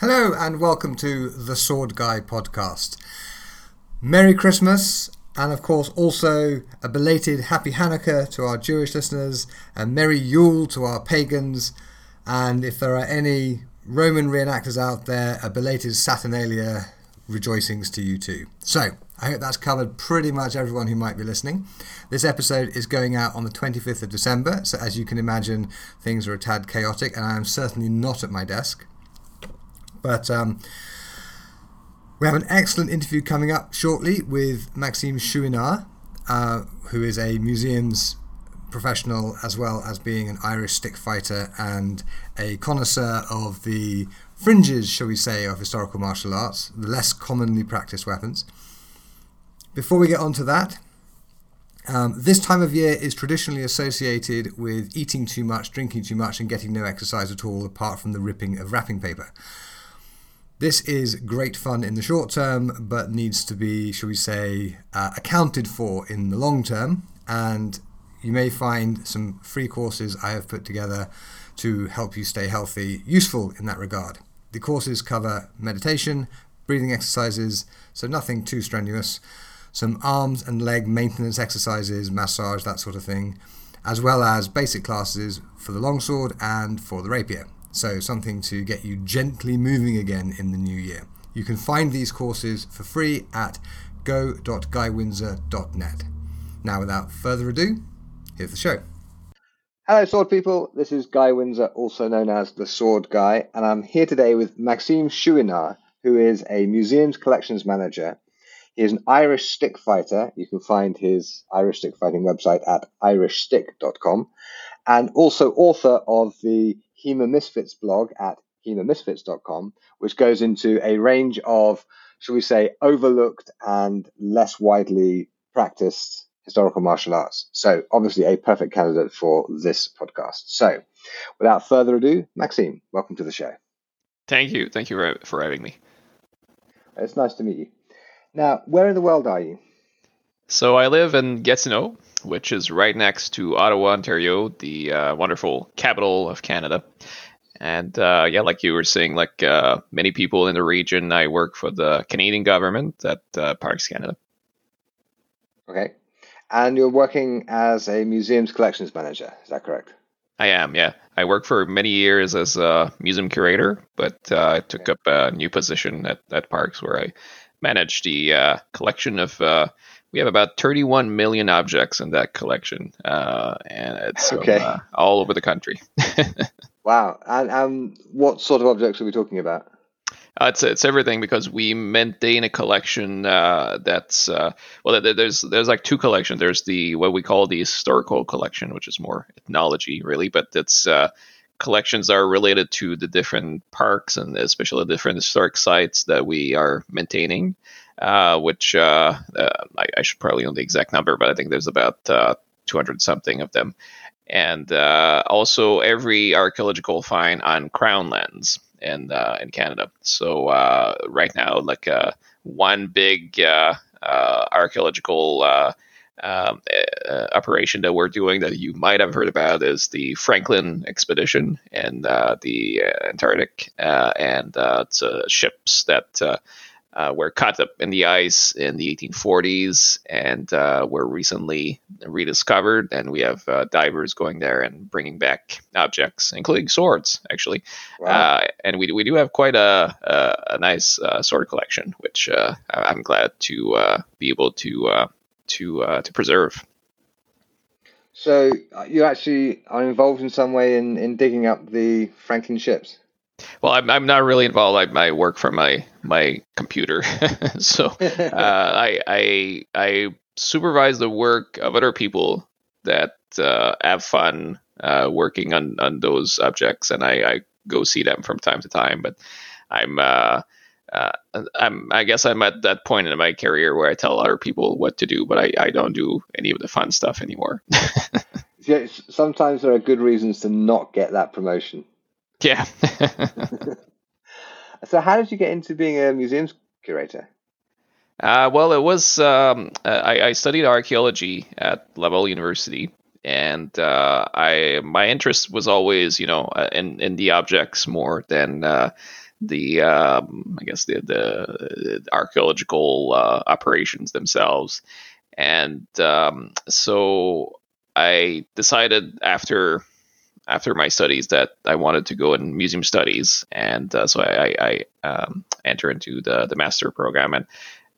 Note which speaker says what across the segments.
Speaker 1: Hello, and welcome to the Sword Guy podcast. Merry Christmas, and of course, also a belated Happy Hanukkah to our Jewish listeners, and Merry Yule to our pagans. And if there are any Roman reenactors out there, a belated Saturnalia rejoicings to you too. So, I hope that's covered pretty much everyone who might be listening. This episode is going out on the 25th of December, so as you can imagine, things are a tad chaotic, and I am certainly not at my desk. But um, we have an excellent interview coming up shortly with Maxime Chouinard, uh, who is a museums professional as well as being an Irish stick fighter and a connoisseur of the fringes, shall we say, of historical martial arts, the less commonly practiced weapons. Before we get on to that, um, this time of year is traditionally associated with eating too much, drinking too much, and getting no exercise at all apart from the ripping of wrapping paper. This is great fun in the short term, but needs to be, shall we say, uh, accounted for in the long term. And you may find some free courses I have put together to help you stay healthy useful in that regard. The courses cover meditation, breathing exercises, so nothing too strenuous, some arms and leg maintenance exercises, massage, that sort of thing, as well as basic classes for the longsword and for the rapier. So, something to get you gently moving again in the new year. You can find these courses for free at go.guywindsor.net. Now, without further ado, here's the show.
Speaker 2: Hello, sword people. This is Guy Windsor, also known as the Sword Guy, and I'm here today with Maxime Chouinard, who is a museums collections manager. He is an Irish stick fighter. You can find his Irish stick fighting website at irishstick.com, and also author of the HEMA Misfits blog at HEMAMisfits.com, which goes into a range of, shall we say, overlooked and less widely practiced historical martial arts. So, obviously, a perfect candidate for this podcast. So, without further ado, Maxime, welcome to the show.
Speaker 3: Thank you. Thank you for having me.
Speaker 2: It's nice to meet you. Now, where in the world are you?
Speaker 3: So, I live in Gatineau, which is right next to Ottawa, Ontario, the uh, wonderful capital of Canada. And uh, yeah, like you were saying, like uh, many people in the region, I work for the Canadian government at uh, Parks Canada.
Speaker 2: Okay. And you're working as a museums collections manager, is that correct?
Speaker 3: I am, yeah. I worked for many years as a museum curator, but uh, I took up a new position at, at Parks where I manage the uh, collection of we have about 31 million objects in that collection, uh, and it's okay. uh, all over the country.
Speaker 2: wow! And um, what sort of objects are we talking about?
Speaker 3: Uh, it's it's everything because we maintain a collection uh, that's uh, well. There's there's like two collections. There's the what we call the historical collection, which is more ethnology, really, but it's uh, collections are related to the different parks and especially the different historic sites that we are maintaining uh, which uh, uh, I, I, should probably know the exact number, but I think there's about uh, 200 something of them. And uh, also every archaeological find on crown lands in in Canada. So right now, like one big archaeological um, uh, operation that we're doing that you might have heard about is the Franklin expedition in uh, the Antarctic, and it's ships that uh, were cut up in the ice in the 1840s and uh, were recently rediscovered. And we have uh, divers going there and bringing back objects, including swords, actually. Wow. Uh, and we, we do have quite a, a, a nice uh, sword collection, which uh, I'm glad to be able to to to preserve.
Speaker 2: So you actually are involved in some way in, in digging up the Franklin ships.
Speaker 3: Well, I'm, I'm not really involved. I, I work from my my computer, so uh, I I I supervise the work of other people that uh, have fun uh, working on on those objects, and I, I go see them from time to time. But I'm uh, uh, I'm I guess I'm at that point in my career where I tell other people what to do, but I, I don't do any of the fun stuff anymore.
Speaker 2: yeah, sometimes there are good reasons to not get that promotion.
Speaker 3: Yeah.
Speaker 2: so, how did you get into being a museums curator?
Speaker 3: Uh, well, it was um, I, I, studied archaeology at Laval University, and uh, I my interest was always you know uh, in in the objects more than uh, the um, I guess the the archaeological uh, operations themselves, and um, so I decided after after my studies that I wanted to go in museum studies, and uh, so I, I, I um, entered into the the master program, and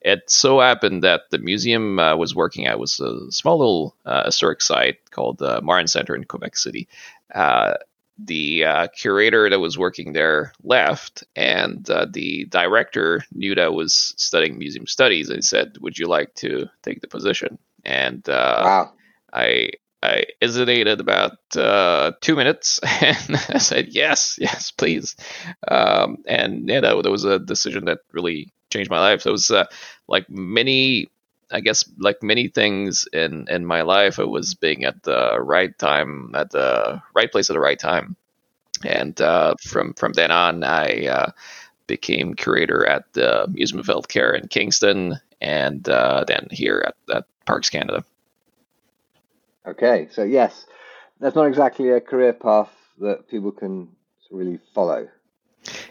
Speaker 3: it so happened that the museum uh, was working at was a small little uh, historic site called the Morrin Center in Quebec City. Uh, the uh, curator that was working there left, and uh, the director knew that I was studying museum studies and said, "Would you like to take the position?" And uh,
Speaker 2: wow.
Speaker 3: I I hesitated about uh, two minutes and I said, yes, yes, please. Um, and yeah, that, that, was a decision that really changed my life. So it was uh, like many, I guess, like many things in, in my life, it was being at the right time, at the right place at the right time. And uh, from, from then on, I uh, became curator at the Museum of Healthcare in Kingston and uh, then here at, at Parks Canada.
Speaker 2: Okay, so yes, that's not exactly a career path that people can really follow.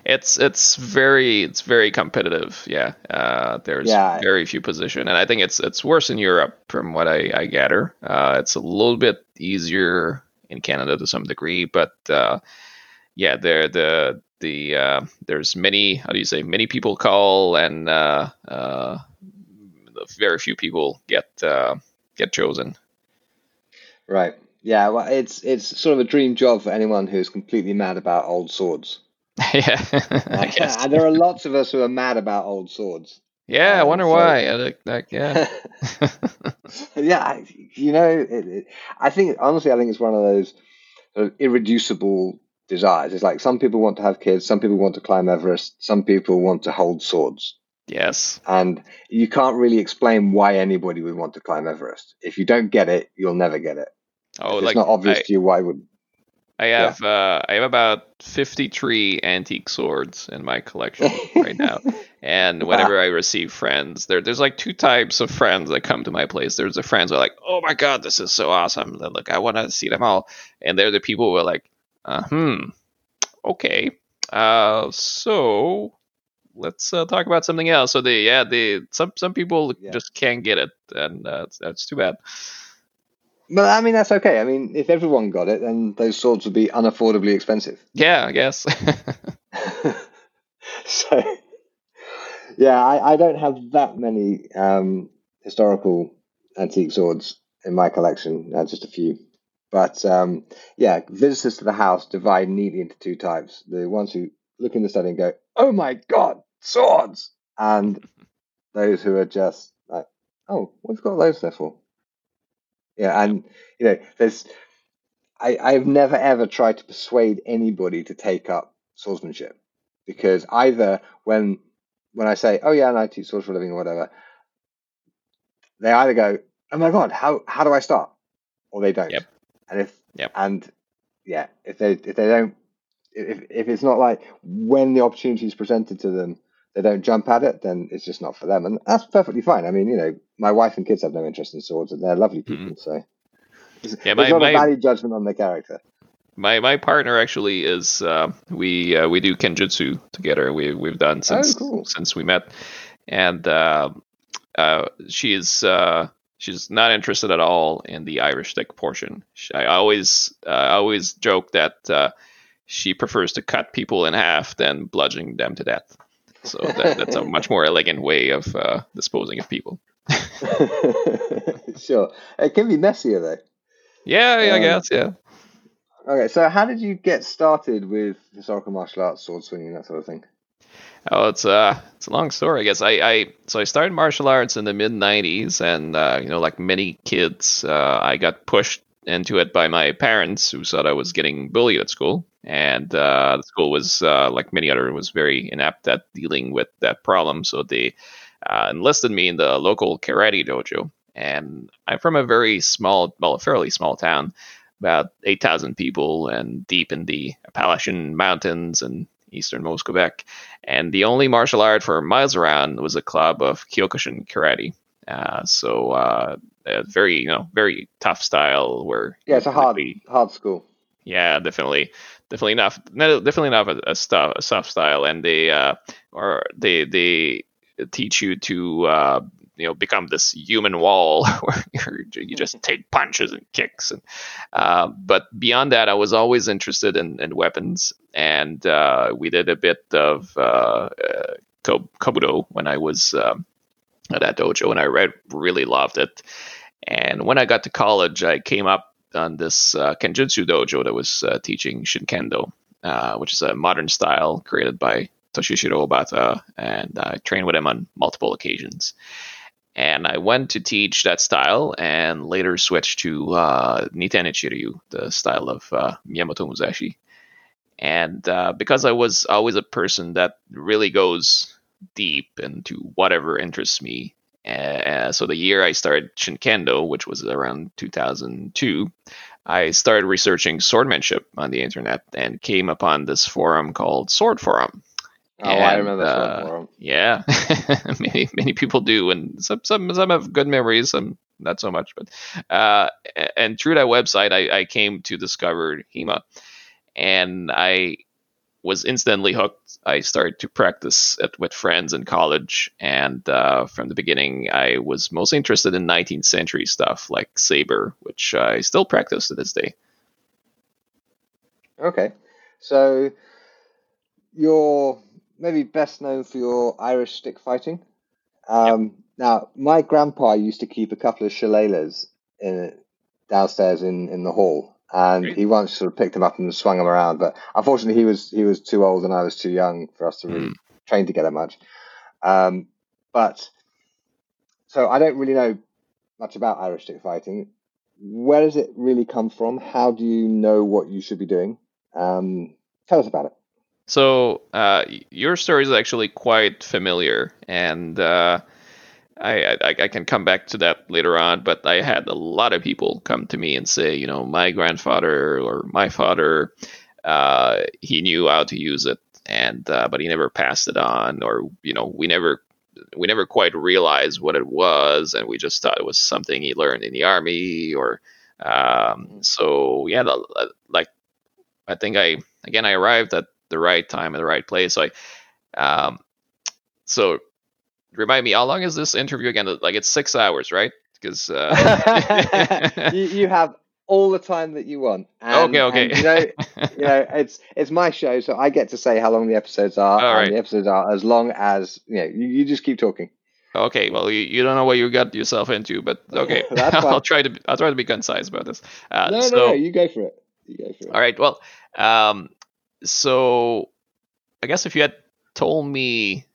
Speaker 3: It's it's very it's very competitive. Yeah, uh, there's yeah. very few position, and I think it's it's worse in Europe from what I, I gather. Uh, it's a little bit easier in Canada to some degree, but uh, yeah, there the the uh, there's many how do you say many people call, and uh, uh, very few people get get chosen.
Speaker 2: Right. Yeah. Well, it's it's sort of a dream job for anyone who's completely mad about old swords.
Speaker 3: yeah.
Speaker 2: and there are lots of us who are mad about old swords.
Speaker 3: Yeah, um, I wonder so, why. Like, like, yeah.
Speaker 2: yeah, you know, it, it, I think honestly, I think it's one of those sort of irreducible desires. It's like some people want to have kids, some people want to climb Everest, some people want to hold swords.
Speaker 3: Yes.
Speaker 2: And you can't really explain why anybody would want to climb Everest. If you don't get it, you'll never get it. Oh, like, it's not obvious I, to you why would.
Speaker 3: I have yeah. uh, I have about fifty three antique swords in my collection right now, and whenever I receive friends, there there's like two types of friends that come to my place. There's the friends who are like, "Oh my god, this is so awesome! Look, I want to see them all," and they're the people who are like, uh, "Hmm, okay, uh, so let's uh, talk about something else." So the yeah, the some some people yeah. just can't get it, and uh, that's too bad.
Speaker 2: But I mean, that's okay. I mean, if everyone got it, then those swords would be unaffordably expensive.
Speaker 3: Yeah, I guess.
Speaker 2: so, yeah, I, I, don't have that many um, historical antique swords in my collection. Uh, just a few. But um, yeah, visitors to the house divide neatly into two types: the ones who look in the study and go, "Oh my god, swords!" and those who are just like, "Oh, we've got those there for." Yeah, and you know, there's I I've never ever tried to persuade anybody to take up swordsmanship because either when when I say, "Oh yeah, and I teach swords for a living" or whatever, they either go, "Oh my god, how how do I start?" or they don't.
Speaker 3: Yep.
Speaker 2: And if yep. and yeah, if they if they don't if if it's not like when the opportunity is presented to them, they don't jump at it, then it's just not for them, and that's perfectly fine. I mean, you know, my wife and kids have no interest in swords, and they're lovely people, mm-hmm. so it's, yeah, my, it's not my, a value judgment on their character.
Speaker 3: My my partner actually is uh, we uh, we do kenjutsu together. We we've done oh, since oh, cool. since we met, and uh, uh she is uh, she's not interested at all in the Irish stick portion. I always uh, I always joke that she prefers to cut people in half than bludgeoning them to death. So that, that's a much more elegant way of uh, disposing of people.
Speaker 2: sure, it can be messier though.
Speaker 3: Yeah, yeah um, I guess. Yeah.
Speaker 2: Okay, so how did you get started with historical martial arts, sword swinging, that sort of thing?
Speaker 3: Oh, it's a uh, it's a long story. I guess I, I so I started martial arts in the mid '90s, and uh, you know, like many kids, uh, I got pushed into it by my parents, who thought I was getting bullied at school and uh, the school was uh, like many other was very inept at dealing with that problem. So they uh, enlisted me in the local karate dojo. And i'm from a very small well a fairly small town about 8000 people and deep in the appalachian mountains and easternmost quebec. And the only martial art for miles around was a club of kyokushin karate. Uh, so uh, a very you know very tough style where
Speaker 2: Yeah, it's a hard hard school.
Speaker 3: yeah, definitely, definitely enough, definitely enough a, a, stuff, a soft style, and they uh, or they they teach you to uh, you know become this human wall where you're, you just take punches and kicks, and uh, but beyond that, I was always interested in, in weapons, and uh, we did a bit of uh, uh, kobudo when I was um, at that dojo, and I read, really loved it. And when I got to college, I came up on this uh, Kenjutsu dojo that was uh, teaching Shinkendo, uh, which is a modern style created by Toshishiro Obata, and I trained with him on multiple occasions. And I went to teach that style, and later switched to uh, Niten Ichiryu, the style of uh, Miyamoto Musashi. And uh, because I was always a person that really goes deep into whatever interests me, uh, so the year I started Shinkendo, which was around 2002, I started researching swordmanship on the internet and came upon this forum called Sword Forum.
Speaker 2: Oh, I remember that
Speaker 3: uh,
Speaker 2: forum.
Speaker 3: Yeah, many many people do, and some some some have good memories, some not so much. But uh, and through that website, I, I came to discover HEMA, and I was instantly hooked. I started to practice it with friends in college, and uh, from the beginning, I was most interested in 19th century stuff like saber, which I still practice to this day.
Speaker 2: Okay, so you're maybe best known for your Irish stick fighting. Um, Now, my grandpa used to keep a couple of shillelaghs in downstairs in, in the hall, and he once sort of picked them up and swung them around. But unfortunately, he was he was too old and I was too young for us to really train together much. Um, but so I don't really know much about Irish stick fighting. Where does it really come from? How do you know what you should be doing? Um, tell us about it.
Speaker 3: So uh, your story is actually quite familiar, and uh, I, I I can come back to that later on. But I had a lot of people come to me and say, you know, my grandfather or my father, uh, he knew how to use it, and uh, but he never passed it on, or you know, we never we never quite realized what it was, and we just thought it was something he learned in the army, or um, so yeah, the, like I think I again I arrived at the right time at the right place. So I, um, so remind me, how long is this interview again? Like it's six hours, right? Because uh,
Speaker 2: you, you have all the time that you want. And,
Speaker 3: Okay, okay.
Speaker 2: and, you know, you know, it's it's my show, so I get to say how long the episodes are.
Speaker 3: All
Speaker 2: and
Speaker 3: right.
Speaker 2: The episodes are as long as you know. You, you just keep talking.
Speaker 3: okay, well you, you don't know what you got yourself into, but okay, I'll try to I'll try to be concise about this. Uh,
Speaker 2: no,
Speaker 3: so,
Speaker 2: no, no. You go for it. You go for it.
Speaker 3: All right. Well, um, so I guess if you had told me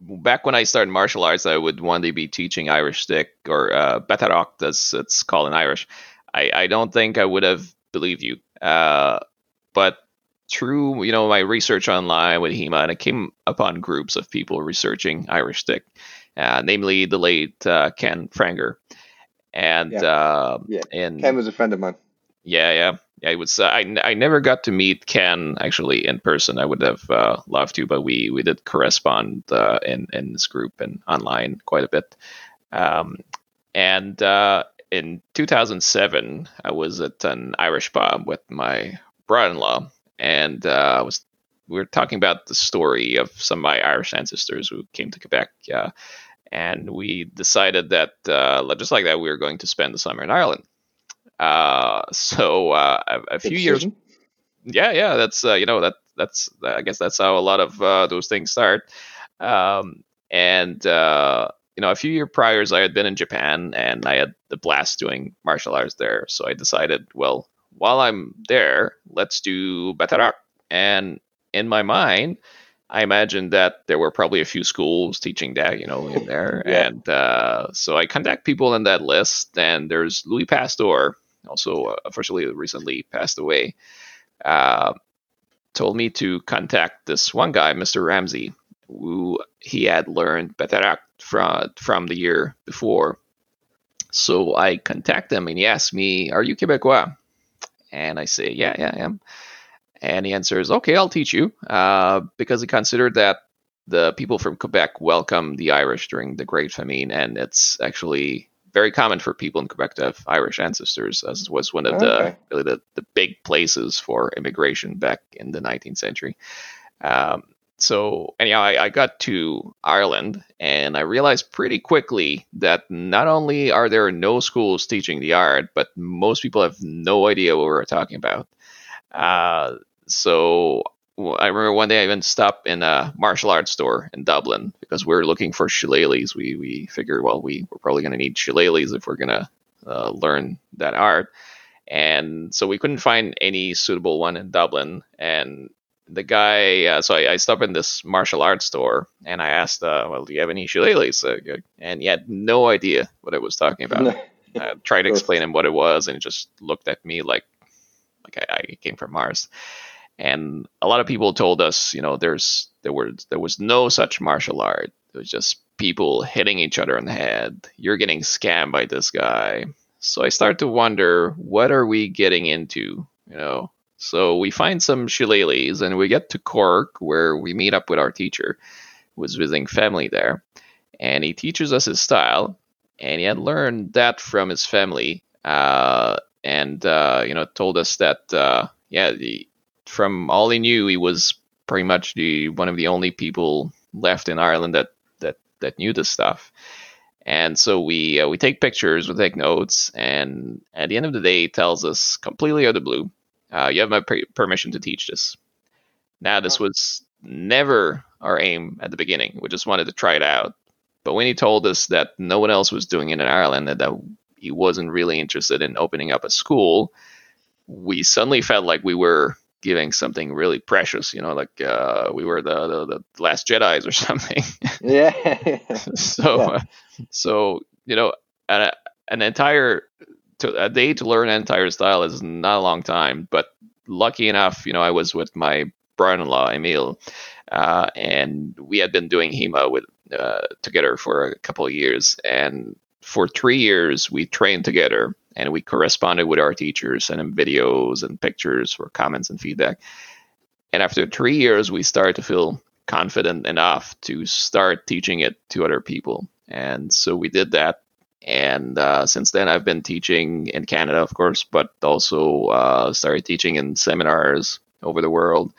Speaker 3: back when I started martial arts, I would one day be teaching Irish stick or uh, Bataireacht, as it's called in Irish. I, I don't think I would have believed you. Uh, but through you know my research online with HEMA, and I came upon groups of people researching Irish stick, uh, namely the late uh, Ken Pfrenger, and
Speaker 2: Yeah.
Speaker 3: uh,
Speaker 2: Yeah.
Speaker 3: and
Speaker 2: Ken was a friend of mine.
Speaker 3: Yeah, yeah, yeah. It was. Uh, I I never got to meet Ken actually in person. I would have uh, loved to, but we we did correspond uh, in in this group and online quite a bit. Um, and uh, in 2007, I was at an Irish pub with my brother-in-law, and uh, I was we were talking about the story of some of my Irish ancestors who came to Quebec. And we decided that uh, just like that, we were going to spend the summer in Ireland. Uh, so uh, a, a few years, yeah, yeah, that's uh, you know that that's I guess that's how a lot of uh, those things start. Um, and uh, you know, a few years prior, I had been in Japan and I had the blast doing martial arts there. So I decided, well, while I'm there, let's do Bataireacht. And in my mind, I imagined that there were probably a few schools teaching that, you know, in there.
Speaker 2: Yeah.
Speaker 3: And uh, so I contact people in that list, and there's Louis Pasteur, also uh, officially recently passed away, uh, told me to contact this one guy, Mr. Ramsey, who he had learned Bataireacht from, from the year before. So I contact him, and he asked me, Are you Quebecois? And I say, Yeah, yeah, I am. And he answers, okay, I'll teach you, uh, because he considered that the people from Quebec welcomed the Irish during the Great Famine, and it's actually very common for people in Quebec to have Irish ancestors, as was one of
Speaker 2: Okay.
Speaker 3: the really the, the big places for immigration back in the 19th century. Um, so anyhow, I, I got to Ireland and I realized pretty quickly that not only are there no schools teaching the art, but most people have no idea what we're talking about. Uh, so I remember one day I even stopped in a martial arts store in Dublin because we were looking for shillelaghs. We we figured, well, we we're probably going to need shillelaghs if we're going to uh, learn that art, and so we couldn't find any suitable one in Dublin. And the guy, uh, so I, I stopped in this martial arts store and I asked, uh, well, do you have any shillelaghs? Uh, and he had no idea what I was talking about. I tried to explain him what it was, and he just looked at me like like I, I came from Mars. And a lot of people told us, you know, there's there were there was no such martial art. It was just people hitting each other in the head. You're getting scammed by this guy. So I start to wonder, what are we getting into? You know. So we find some shillelaghs, and we get to Cork, where we meet up with our teacher, who was visiting family there, and he teaches us his style, and he had learned that from his family, uh, and uh, you know told us that uh, yeah, the, from all he knew, he was pretty much the one of the only people left in Ireland that that that knew this stuff. And so we uh, we take pictures, we take notes, and at the end of the day, he tells us completely out of the blue, uh, "You have my per- permission to teach this." Now, this was never our aim at the beginning. We just wanted to try it out. But when he told us that no one else was doing it in Ireland, and that he wasn't really interested in opening up a school, we suddenly felt like we were giving something really precious. You know, like uh, we were the, the the last Jedi's or something.
Speaker 2: yeah.
Speaker 3: so,
Speaker 2: Yeah.
Speaker 3: uh, so you know, an, an entire to, a day to learn an entire style is not a long time. But lucky enough, you know, I was with my brother-in-law Emil, uh, and we had been doing HEMA with uh, together for a couple of years, and for three years we trained together and we corresponded with our teachers, sending videos and pictures for comments and feedback. And after three years, we started to feel confident enough to start teaching it to other people. And so we did that. And uh, since then, I've been teaching in Canada, of course, but also uh, started teaching in seminars over the world.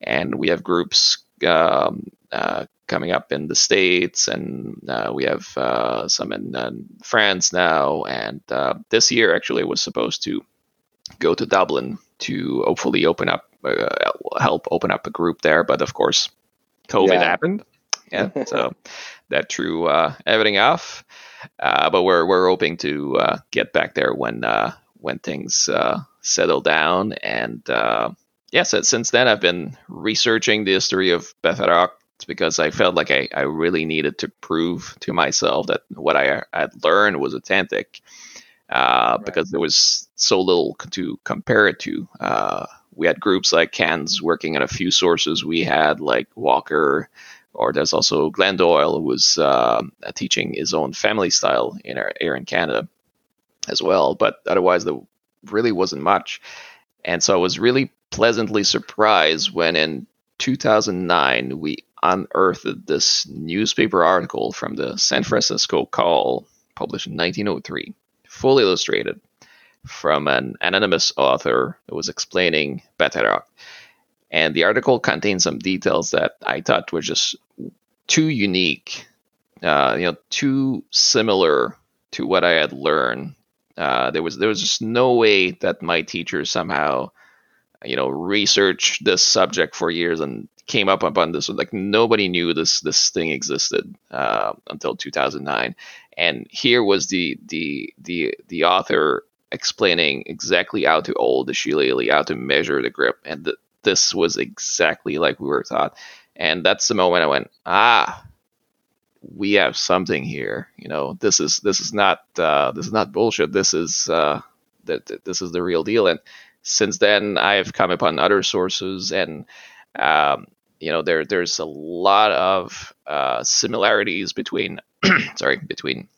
Speaker 3: And we have groups um, uh, coming up in the States, and uh, we have uh, some in, uh, France now. And uh, this year, actually, was supposed to go to Dublin to hopefully open up, uh, help open up a group there. But of course, COVID
Speaker 2: Yeah.
Speaker 3: happened. Yeah, so that threw uh, everything off. Uh, but we're we're hoping to uh, get back there when uh, when things uh, settle down. And uh, yeah, since then I've been researching the history of Bataireacht because I felt like I, I really needed to prove to myself that what I had learned was authentic. Uh,
Speaker 2: Right.
Speaker 3: Because there was so little to compare it to. Uh, we had groups like Cans working on a few sources. We had like Walker, or there's also Glenn Doyle, who was um teaching his own family style in our, here in Canada as well. But otherwise, there really wasn't much. And so I was really pleasantly surprised when in 2009 we unearthed this newspaper article from the San Francisco Call, published in 1903, fully illustrated from an anonymous author who was explaining Bataireacht. And the article contained some details that I thought were just too unique, uh, you know, too similar to what I had learned. Uh, there was there was just no way that my teacher somehow, you know, researched this subject for years and came up upon this. Like nobody knew this this thing existed uh, until 2009. And here was the the the the author explaining exactly how to hold the shillelagh, how to measure the grip, and th- this was exactly like we were taught. And that's the moment I went, ah, we have something here. You know, this is this is not uh, this is not bullshit. This is uh, that this is the real deal. And since then, I have come upon other sources, and um, you know, there there's a lot of uh, similarities between sorry between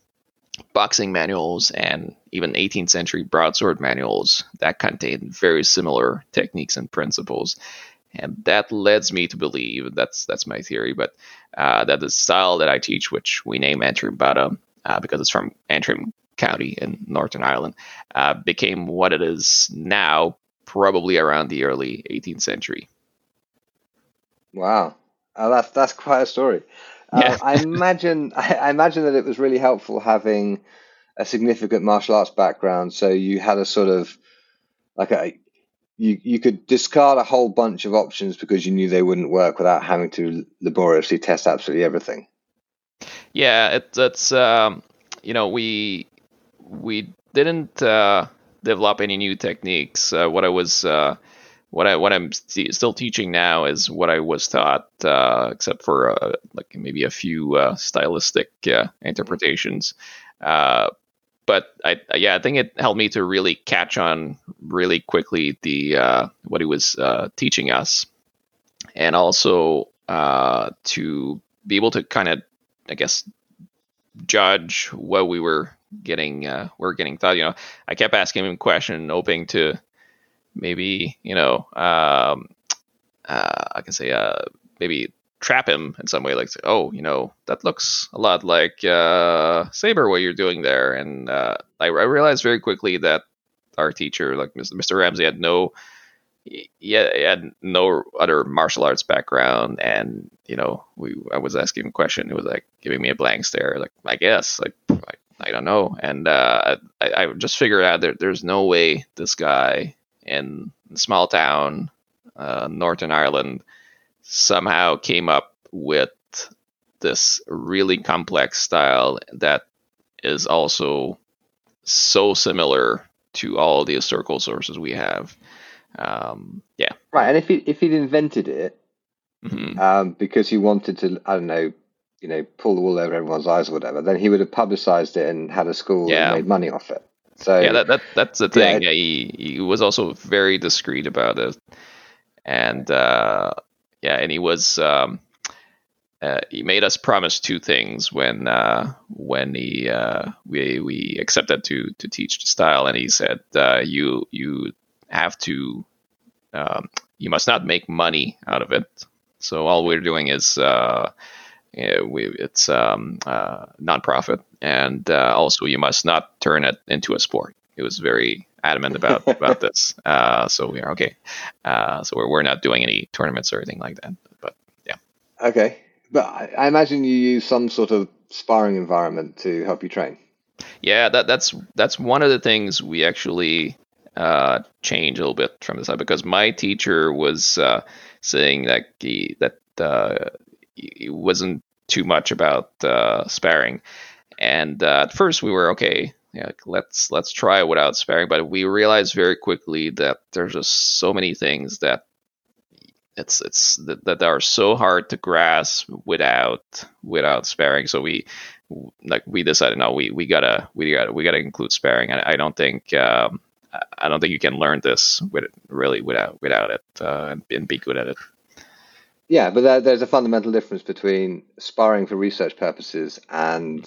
Speaker 3: boxing manuals and even 18th century broadsword manuals that contain very similar techniques and principles. And that leads me to believe that's that's my theory but uh, that the style that i teach which we name antrim bata uh, because it's from antrim County in Northern Ireland, uh, became what it is now, probably around the early 18th century.
Speaker 2: Wow, uh, that's that's quite a story. Uh. I imagine I, I imagine that it was really helpful having a significant martial arts background, so you had a sort of like a you you could discard a whole bunch of options because you knew they wouldn't work without having to laboriously test absolutely everything.
Speaker 3: Yeah, it, it's um, you know we we didn't uh, develop any new techniques. Uh, what I was uh, what I what I'm st- still teaching now is what I was taught, uh, except for uh, like maybe a few uh, stylistic interpretations. but I yeah I think it helped me to really catch on really quickly the what he was teaching us, and also to be able to kind of I guess judge what we were getting uh, we're getting thought. You know, I kept asking him question, hoping to maybe you know um, uh, I can say uh, maybe trap him in some way, like oh you know that looks a lot like uh, Saber what you're doing there, and uh, I, I realized very quickly that our teacher, like Mr. Ramsey, had no yeah, he had no other martial arts background, and you know, we I was asking him a question. He was like giving me a blank stare, like I guess, like I don't know. And uh, I, I just figured out that there's no way this guy in small town, uh, Northern Ireland, somehow came up with this really complex style that is also so similar to all the historical sources we have. Um, yeah.
Speaker 2: Right, and if he if he'd invented it mm-hmm. um, because he wanted to, I don't know, you know, pull the wool over everyone's eyes or whatever, then he would have publicized it and had a school yeah. and made money off it. So
Speaker 3: yeah, that, that that's the thing. Yeah, yeah he he was also very discreet about it, and uh, yeah, and he was. Um, uh, he made us promise two things when uh, when he uh, we we accepted to to teach the style, and he said uh, you you have to um, you must not make money out of it. So all we're doing is uh, it's um, uh, nonprofit, and uh, also you must not turn it into a sport. It was very adamant about about this. Uh, so we are okay. Uh, so we're, we're not doing any tournaments or anything like that. But yeah.
Speaker 2: Okay, but I, I imagine you use some sort of sparring environment to help you train.
Speaker 3: Yeah, that that's that's one of the things we actually uh, change a little bit from the side because my teacher was uh, saying that he that uh, he wasn't too much about uh, sparring, and uh, at first we were okay. Yeah, let's let's try without sparring, but we realized very quickly that there's just so many things that it's it's that, that are so hard to grasp without without sparring. So we like we decided no, we we gotta we gotta we gotta include sparring. I, I don't think. Um, I don't think you can learn this with really without without it uh, and be good at it.
Speaker 2: Yeah, but there, there's a fundamental difference between sparring for research purposes and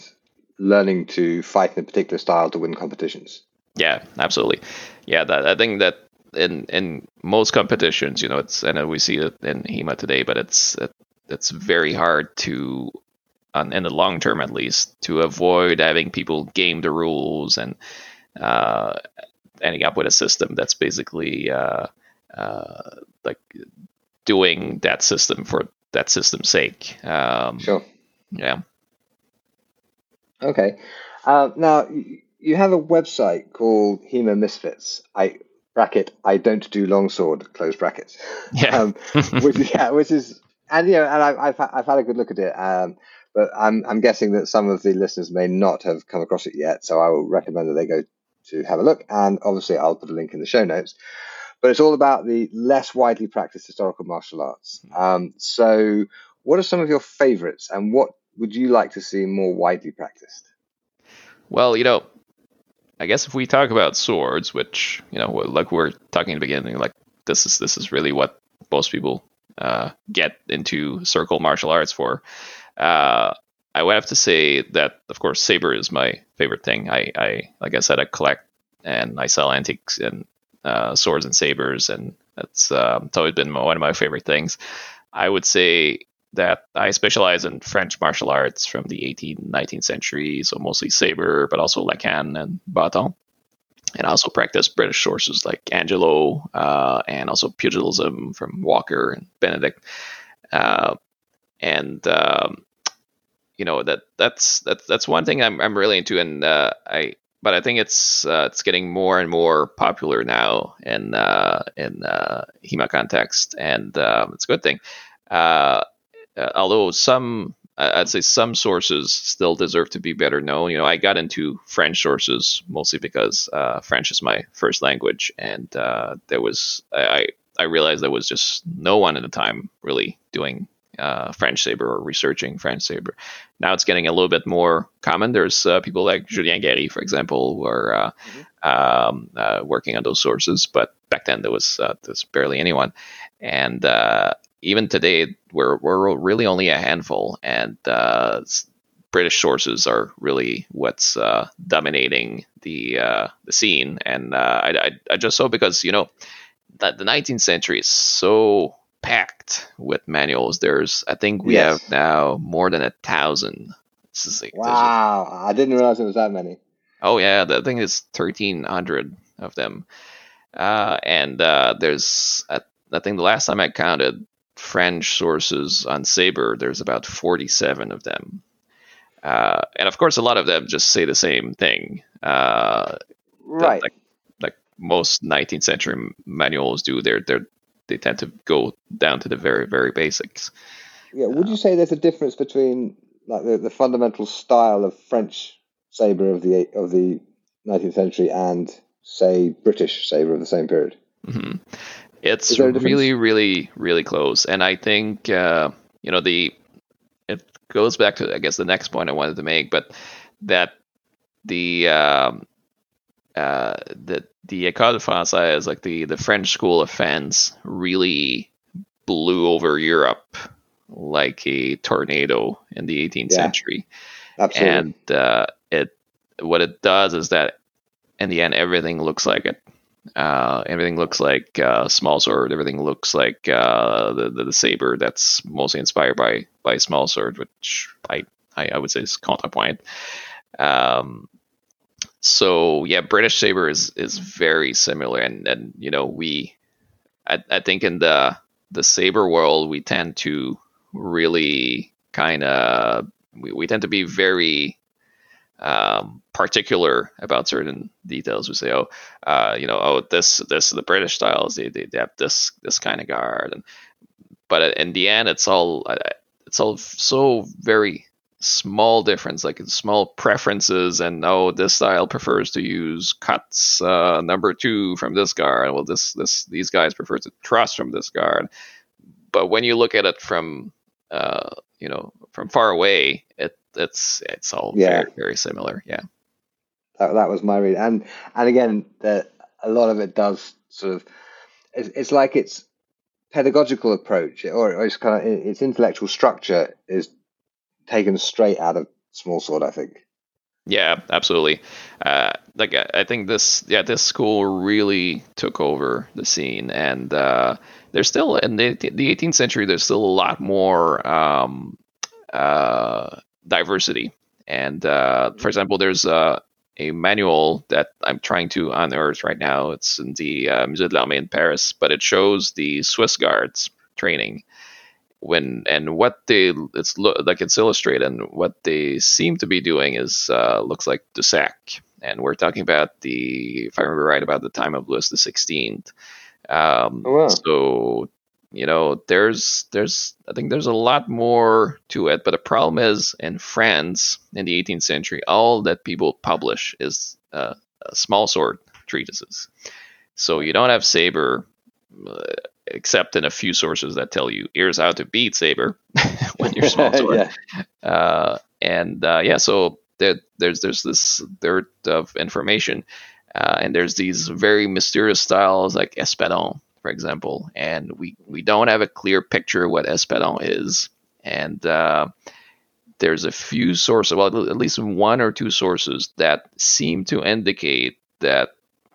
Speaker 2: learning to fight in a particular style to win competitions.
Speaker 3: Yeah, absolutely. Yeah, that, I think that in in most competitions, you know, it's and we see it in HEMA today, but it's it, it's very hard to, in the long term at least, to avoid having people game the rules and uh, ending up with a system that's basically uh, uh, like doing that system for that system's sake. Um,
Speaker 2: sure.
Speaker 3: Yeah.
Speaker 2: Okay. Uh, now you have a website called HEMA Misfits. I bracket. I don't do longsword. Close bracket.
Speaker 3: Yeah. um,
Speaker 2: which, yeah, which is and you know, and I, have I've had a good look at it. Um, but I'm I'm guessing that some of the listeners may not have come across it yet. So I will recommend that they go to have a look. And obviously, I'll put a link in the show notes. But it's all about the less widely practiced historical martial arts. Hmm. Um, so, what are some of your favorites, and what would you like to see more widely practiced?
Speaker 3: Well, you know, I guess if we talk about swords, which you know, like we are talking in the beginning, like this is this is really what most people uh, get into circle martial arts for. Uh, I would have to say that, of course, saber is my favorite thing. I, I like I said, I collect and I sell antiques and uh, swords and sabers, and that's um, it's always been one of my favorite things. I would say that I specialize in French martial arts from the 18th, 19th century, so mostly saber, but also la canne and baton. And I also practice British sources like Angelo uh, and also pugilism from Walker and Benedict. Uh, and um, you know that that's that's that's one thing I'm I'm really into, and uh, I but I think it's uh, it's getting more and more popular now in uh, in uh, HEMA context, and um, it's a good thing. Uh, uh, although some, I'd say some sources still deserve to be better known. You know, I got into French sources mostly because uh, French is my first language, and there was I I realized there was just no one at the time really doing uh, French saber or researching French saber. Now it's getting a little bit more common. There's uh, people like Julien Gary, for example, who are uh, mm-hmm. um, uh, working on those sources. But back then there was uh, there's barely anyone, and uh, even today we're we're really only a handful, and British sources are really what's dominating the the scene. And I, I, I just so because you know that the 19th century is so packed with manuals. There's, I think we yes. have now more than a thousand.
Speaker 2: Like, wow, I didn't realize it was that many.
Speaker 3: Oh yeah, the thing is thirteen hundred of them, uh, and uh, there's I, I think the last time I counted French sources on Saber, there's about forty-seven of them, uh, and of course a lot of them just say the same thing. Uh,
Speaker 2: right.
Speaker 3: Like, like most 19th century manuals do. They're they're they tend to go down to the very very basics.
Speaker 2: Yeah, would you say there's a difference between like the, the fundamental style of French saber of the of the 19th century and say British saber of the same period?
Speaker 3: Mm-hmm. It's really, really, really close, and I think uh, you know the it goes back to I guess the next point I wanted to make, but that the um, uh, the the École Française, like the the French school of fans, really blew over Europe like a tornado in the 18th yeah, century.
Speaker 2: Absolutely.
Speaker 3: And uh, it what it does is that in the end everything looks like it. Uh, everything looks like uh, small sword. Everything looks like uh, the, the, the saber that's mostly inspired by by small sword, which I I, I would say is counterpoint. Um, so yeah, British Saber is is very similar, and and you know we, I, I think in the the saber world we tend to really kind of we, we tend to be very um, particular about certain details. We say, oh, uh, you know, oh, this this the British styles they, they, they have this this kind of guard, and but in the end, it's all it's all so very small difference, like small preferences, and oh, this style prefers to use cuts uh, number two from this guard. Well, this this these guys prefer to trust from this guard. But when you look at it from uh, you know from far away, it it's it's all yeah. very very similar. Yeah,
Speaker 2: that, that was my read, and and again, the, a lot of it does sort of it's, it's like it's pedagogical approach or, or it's kind of its intellectual structure is taken straight out of Small Sword, I think.
Speaker 3: Yeah, absolutely. Uh, like I think this, yeah, this school really took over the scene, and uh, there's still in the, the 18th century. There's still a lot more um, uh, diversity, and uh, for example, there's uh, a manual that I'm trying to unearth right now. It's in the uh, Musée de l'Armée in Paris, but it shows the Swiss Guards training when and what they it's like it's illustrated and what they seem to be doing is uh, looks like the sack. And we're talking about the if i remember right about the time of louis the 16th um, oh, wow. so you know there's there's i think there's a lot more to it but the problem is in france in the 18th century all that people publish is uh, small sword treatises. So you don't have saber uh, except in a few sources that tell you here's how to beat Saber when you're small yeah. Uh, and uh, yeah, so there, there's there's this dirt of information, uh, and there's these very mysterious styles like espadon, for example, and we we don't have a clear picture of what espadon is, and uh, there's a few sources, well, at least one or two sources that seem to indicate that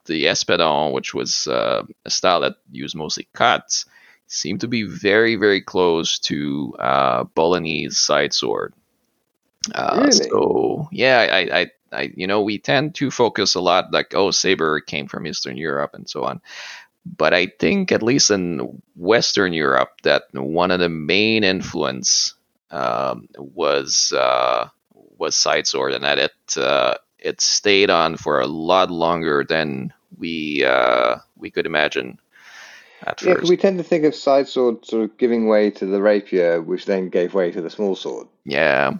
Speaker 3: the espadon, which was uh, a style that used mostly cuts, seemed to be very very close to uh, Bolognese side sword. Uh,
Speaker 2: Really?
Speaker 3: So yeah, I, I, I, you know, we tend to focus a lot like, oh, saber came from Eastern Europe and so on. But I think at least in Western Europe, that one of the main influence um, was uh, was side sword, and that it uh, it stayed on for a lot longer than we uh, we could imagine at
Speaker 2: Yeah, we tend to think of side sword sort of giving way to the rapier, which then gave way to the small sword.
Speaker 3: Yeah.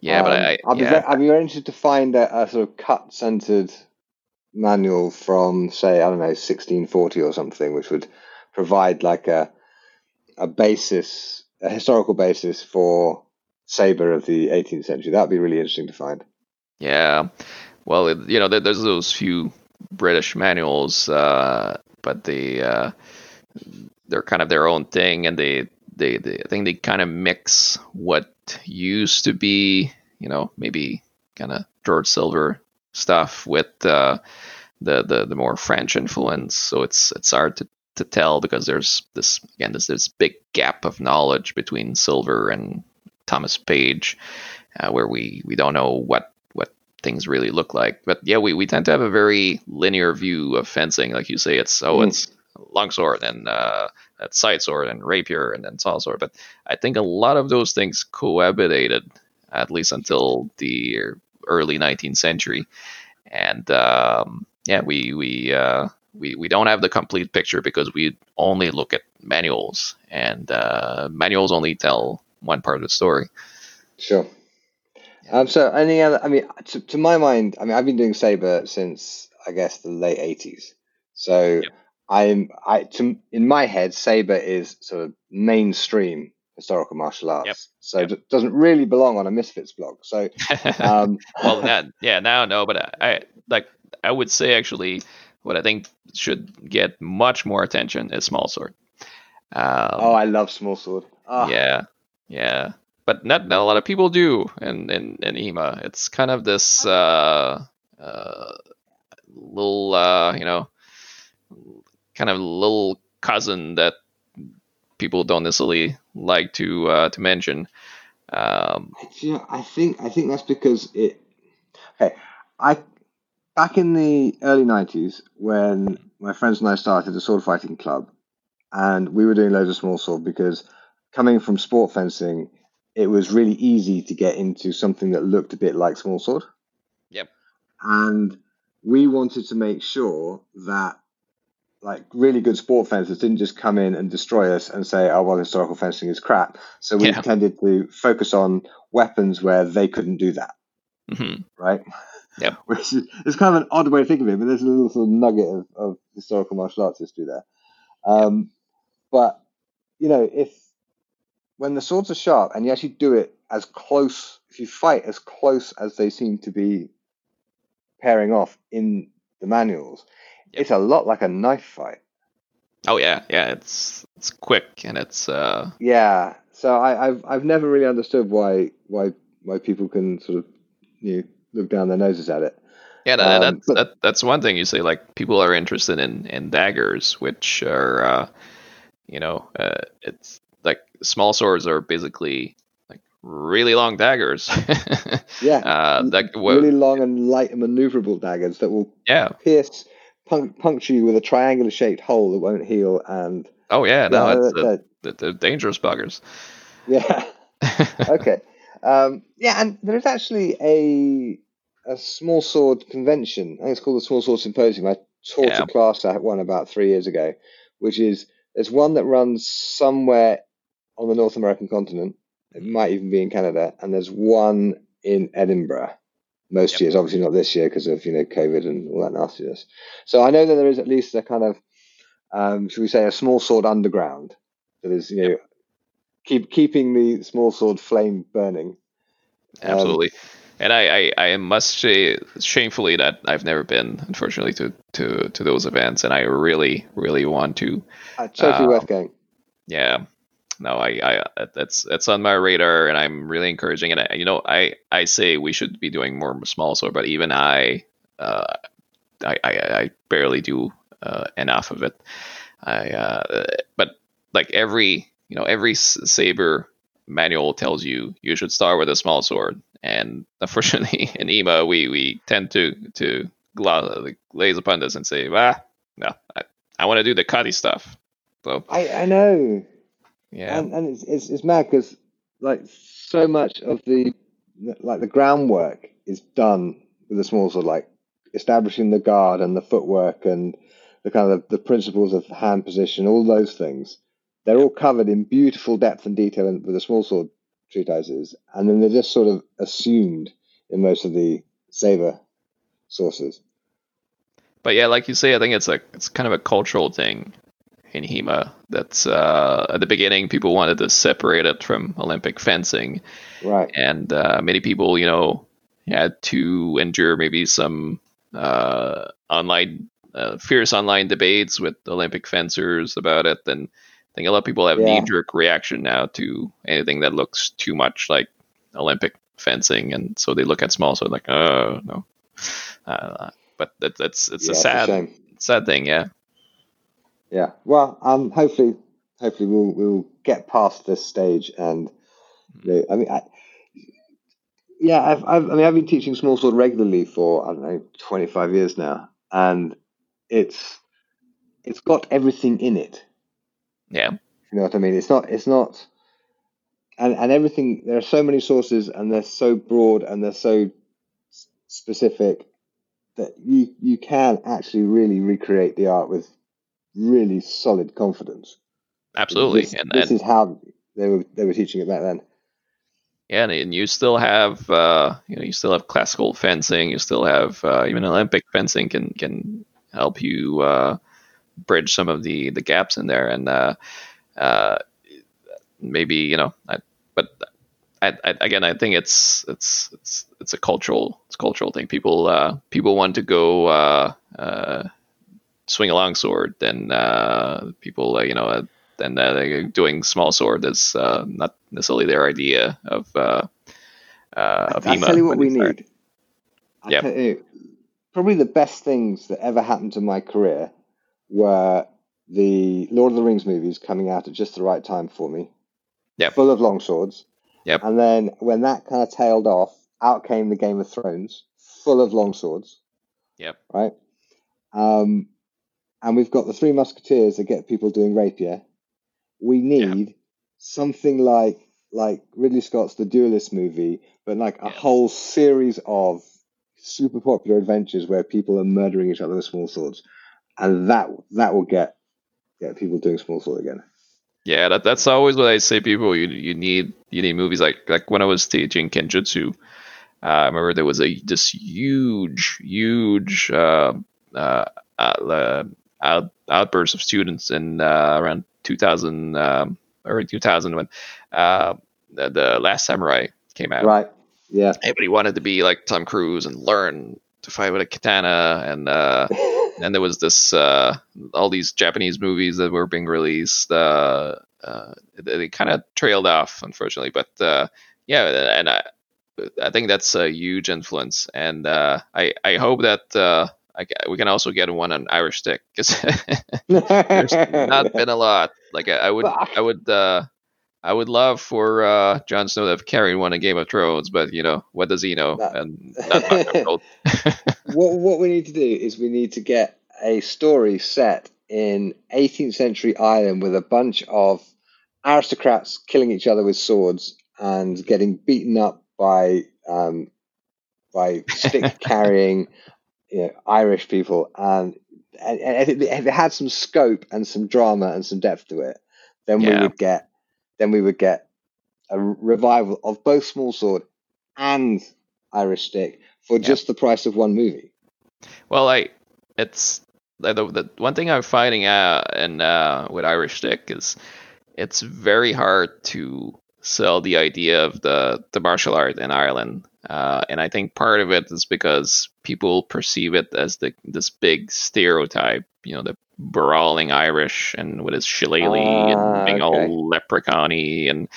Speaker 3: Yeah, but
Speaker 2: Um,
Speaker 3: I,
Speaker 2: I'd be
Speaker 3: yeah.
Speaker 2: very, I'd be very interested to find a, a sort of cut-centered manual from, say, I don't know, 1640 or something, which would provide like a a basis, a historical basis for saber of the 18th century. That'd be really interesting to find.
Speaker 3: Yeah. Well, it, you know, there, there's those few British manuals, uh, but they uh, they're kind of their own thing, and they, they they I think they kind of mix what used to be, you know, maybe kind of George Silver stuff with uh, the the the more French influence. So it's it's hard to to tell because there's this again there's this big gap of knowledge between Silver and Thomas Page, uh, where we we don't know what things really look like. But yeah, we, we tend to have a very linear view of fencing. Like you say, it's oh,
Speaker 2: Mm.
Speaker 3: it's longsword and uh, side sword and rapier and then saw sword. But I think a lot of those things cohabitated at least until the early 19th century. And um, yeah, we we uh, we we don't have the complete picture because we only look at manuals, and uh, manuals only tell one part of the story.
Speaker 2: Sure. Um, so any other? I mean, to, to my mind, I mean, I've been doing saber since I guess the late eighties. So
Speaker 3: Yep.
Speaker 2: I'm I to in my head, saber is sort of mainstream historical martial arts.
Speaker 3: Yep.
Speaker 2: So
Speaker 3: Yep.
Speaker 2: it doesn't really belong on a Misfits blog. So um,
Speaker 3: well, that, yeah, now no, but I, I like I would say actually what I think should get much more attention is small sword. Um,
Speaker 2: oh, I love small sword. Ah,
Speaker 3: yeah, yeah, but not, not a lot of people do in in, in EMA. It's kind of this uh, uh, little uh, you know kind of little cousin that people don't necessarily like to uh, to mention. Um,
Speaker 2: you know, I think I think that's because it. Okay, I back in the early nineties when my friends and I started a sword fighting club, and we were doing loads of small sword because coming from sport fencing, it was really easy to get into something that looked a bit like small sword.
Speaker 3: Yep.
Speaker 2: And we wanted to make sure that like really good sport fencers didn't just come in and destroy us and say, "Oh well, historical fencing is crap." So we
Speaker 3: Yeah.
Speaker 2: tended to focus on weapons where they couldn't do that,
Speaker 3: mhm.
Speaker 2: right?
Speaker 3: Yeah,
Speaker 2: Which is it's kind of an odd way to think of it, but there's a little sort of nugget of, of historical martial arts history there. Um, But you know, if when the swords are sharp and you actually do it as close, if you fight as close as they seem to be pairing off in the manuals,
Speaker 3: Yep.
Speaker 2: it's a lot like a knife fight.
Speaker 3: Oh yeah, yeah. It's it's quick and it's uh
Speaker 2: Yeah. So I, I've I've never really understood why why why people can sort of you know, look down their noses at it.
Speaker 3: yeah. That,
Speaker 2: Um,
Speaker 3: that's
Speaker 2: but-
Speaker 3: that, that's one thing you say. Like people are interested in in daggers, which are uh, you know uh, it's small swords are basically like really long daggers.
Speaker 2: Yeah.
Speaker 3: uh, wha-
Speaker 2: really long and light and maneuverable daggers that will
Speaker 3: yeah.
Speaker 2: pierce punc- puncture you with a triangular shaped hole that won't heal and
Speaker 3: Oh yeah. No,
Speaker 2: Yeah, that- that-
Speaker 3: the, the dangerous buggers.
Speaker 2: yeah. okay. Um, yeah, and there is actually a a small sword convention. I think it's called the Small Sword Symposium. I taught
Speaker 3: Yeah.
Speaker 2: a class at one about three years ago, which is there's one that runs somewhere on the North American continent. It might even be in Canada, and there's one in Edinburgh. Most
Speaker 3: Yep.
Speaker 2: years, obviously not this year because of you know COVID and all that nastiness. So I know that there is at least a kind of, um, should we say, a small sword underground that is you know keep keeping the small sword flame burning. Um,
Speaker 3: Absolutely. and I, I, I must say shamefully that I've never been, unfortunately, to, to, to those events, and I really, really want to.
Speaker 2: Uh, totally
Speaker 3: Uh,
Speaker 2: worth going.
Speaker 3: Yeah. No, I, I, that's that's on my radar, and I'm really encouraging. And you know, I, I say we should be doing more small sword, but even I, uh, I, I, I barely do uh, enough of it. I uh, but like every you know every saber manual tells you you should start with a small sword, and unfortunately in EMA we we tend to to glaze upon this and say, ah, no, I, I want to do the cutty stuff. So
Speaker 2: I I know,
Speaker 3: yeah,
Speaker 2: and, and it's it's, it's mad because like so much of the like the groundwork is done with the small sword, like establishing the guard and the footwork and the kind of the principles of hand position, all those things. They're all covered in beautiful depth and detail with the small sword treatises, and then they're just sort of assumed in most of the saber sources.
Speaker 3: But yeah, like you say, I think it's a it's kind of a cultural thing in HEMA. That's uh, at the beginning people wanted to separate it from Olympic fencing,
Speaker 2: right?
Speaker 3: And uh, many people, you know, had to endure maybe some uh, online uh, fierce online debates with Olympic fencers about it. And I think a lot of people have yeah. knee jerk reaction now to anything that looks too much like Olympic fencing, and so they look at small so like, oh no. Uh, but that, that's it's yeah, a sad a sad thing, yeah.
Speaker 2: Yeah. Well, um, hopefully, hopefully we'll we'll get past this stage, and you know, I mean, I, yeah, I've, I've I mean I've been teaching small sword regularly for I don't know twenty five years now, and it's it's got everything in it.
Speaker 3: Yeah.
Speaker 2: You know what I mean? It's not it's not and and everything there are so many sources and they're so broad and they're so specific that you you can actually really recreate the art with really solid confidence.
Speaker 3: Absolutely.
Speaker 2: This,
Speaker 3: and,
Speaker 2: this is how they were they were teaching it back then.
Speaker 3: Yeah, and you still have uh, you know you still have classical fencing. You still have uh, even Olympic fencing can can help you uh, bridge some of the the gaps in there, and uh, uh, maybe you know, I, but I, I, again, I think it's it's it's it's a cultural it's a cultural thing. People uh, people want to go uh, uh, swing a long sword, then uh, people uh, you know. Uh, then uh, doing small sword is uh, not necessarily their idea of uh, uh, of
Speaker 2: I'll tell you what we need. Yeah probably the best things that ever happened to my career were the Lord of the Rings movies coming out at just the right time for me.
Speaker 3: Yeah.
Speaker 2: Full of long swords.
Speaker 3: Yep.
Speaker 2: And then when that kind of tailed off, out came the Game of Thrones, full of long swords.
Speaker 3: Yep.
Speaker 2: Right. Um, and we've got the Three Musketeers that get people doing rapier. We need yep. something like like Ridley Scott's The Duelist movie, but like a whole series of super popular adventures where people are murdering each other with small swords, and that that will get get people doing small sword again.
Speaker 3: Yeah, that, that's always what I say. People, you you need you need movies like like when I was teaching kenjutsu. Uh, I remember there was a this huge huge uh, uh, uh out, outburst of students in uh, around 2000 um, early 2000 when uh, the, the Last Samurai came out.
Speaker 2: Right. Yeah.
Speaker 3: Everybody wanted to be like Tom Cruise and learn to fight with a katana, and uh, and there was this uh, all these Japanese movies that were being released. Uh, uh, they, kind of trailed off, unfortunately, but uh, yeah, and I, I think that's a huge influence, and uh, I I hope that. I, we can also get one on Irish stick because there's not been a lot. Like I, I would, I would, uh, I would love for uh, Jon Snow to have carried one in Game of Thrones, but you know what does he know? That, and not
Speaker 2: what what we need to do is we need to get a story set in 18th century Ireland with a bunch of aristocrats killing each other with swords and getting beaten up by um, by stick carrying you know, Irish people, and, and, and if, it, if, it, had some scope and some drama and some depth to it, then yeah. we would get then we would get a revival of both Small Sword and Irish Stick for yeah. just the price of one movie.
Speaker 3: Well, I it's the, the one thing I'm finding out and uh, with Irish Stick is it's very hard to sell the idea of the the martial art in Ireland. Uh, and I think part of it is because people perceive it as the this big stereotype, you know, the brawling Irish and with his shillelagh uh, and ah, being okay. all leprechaun and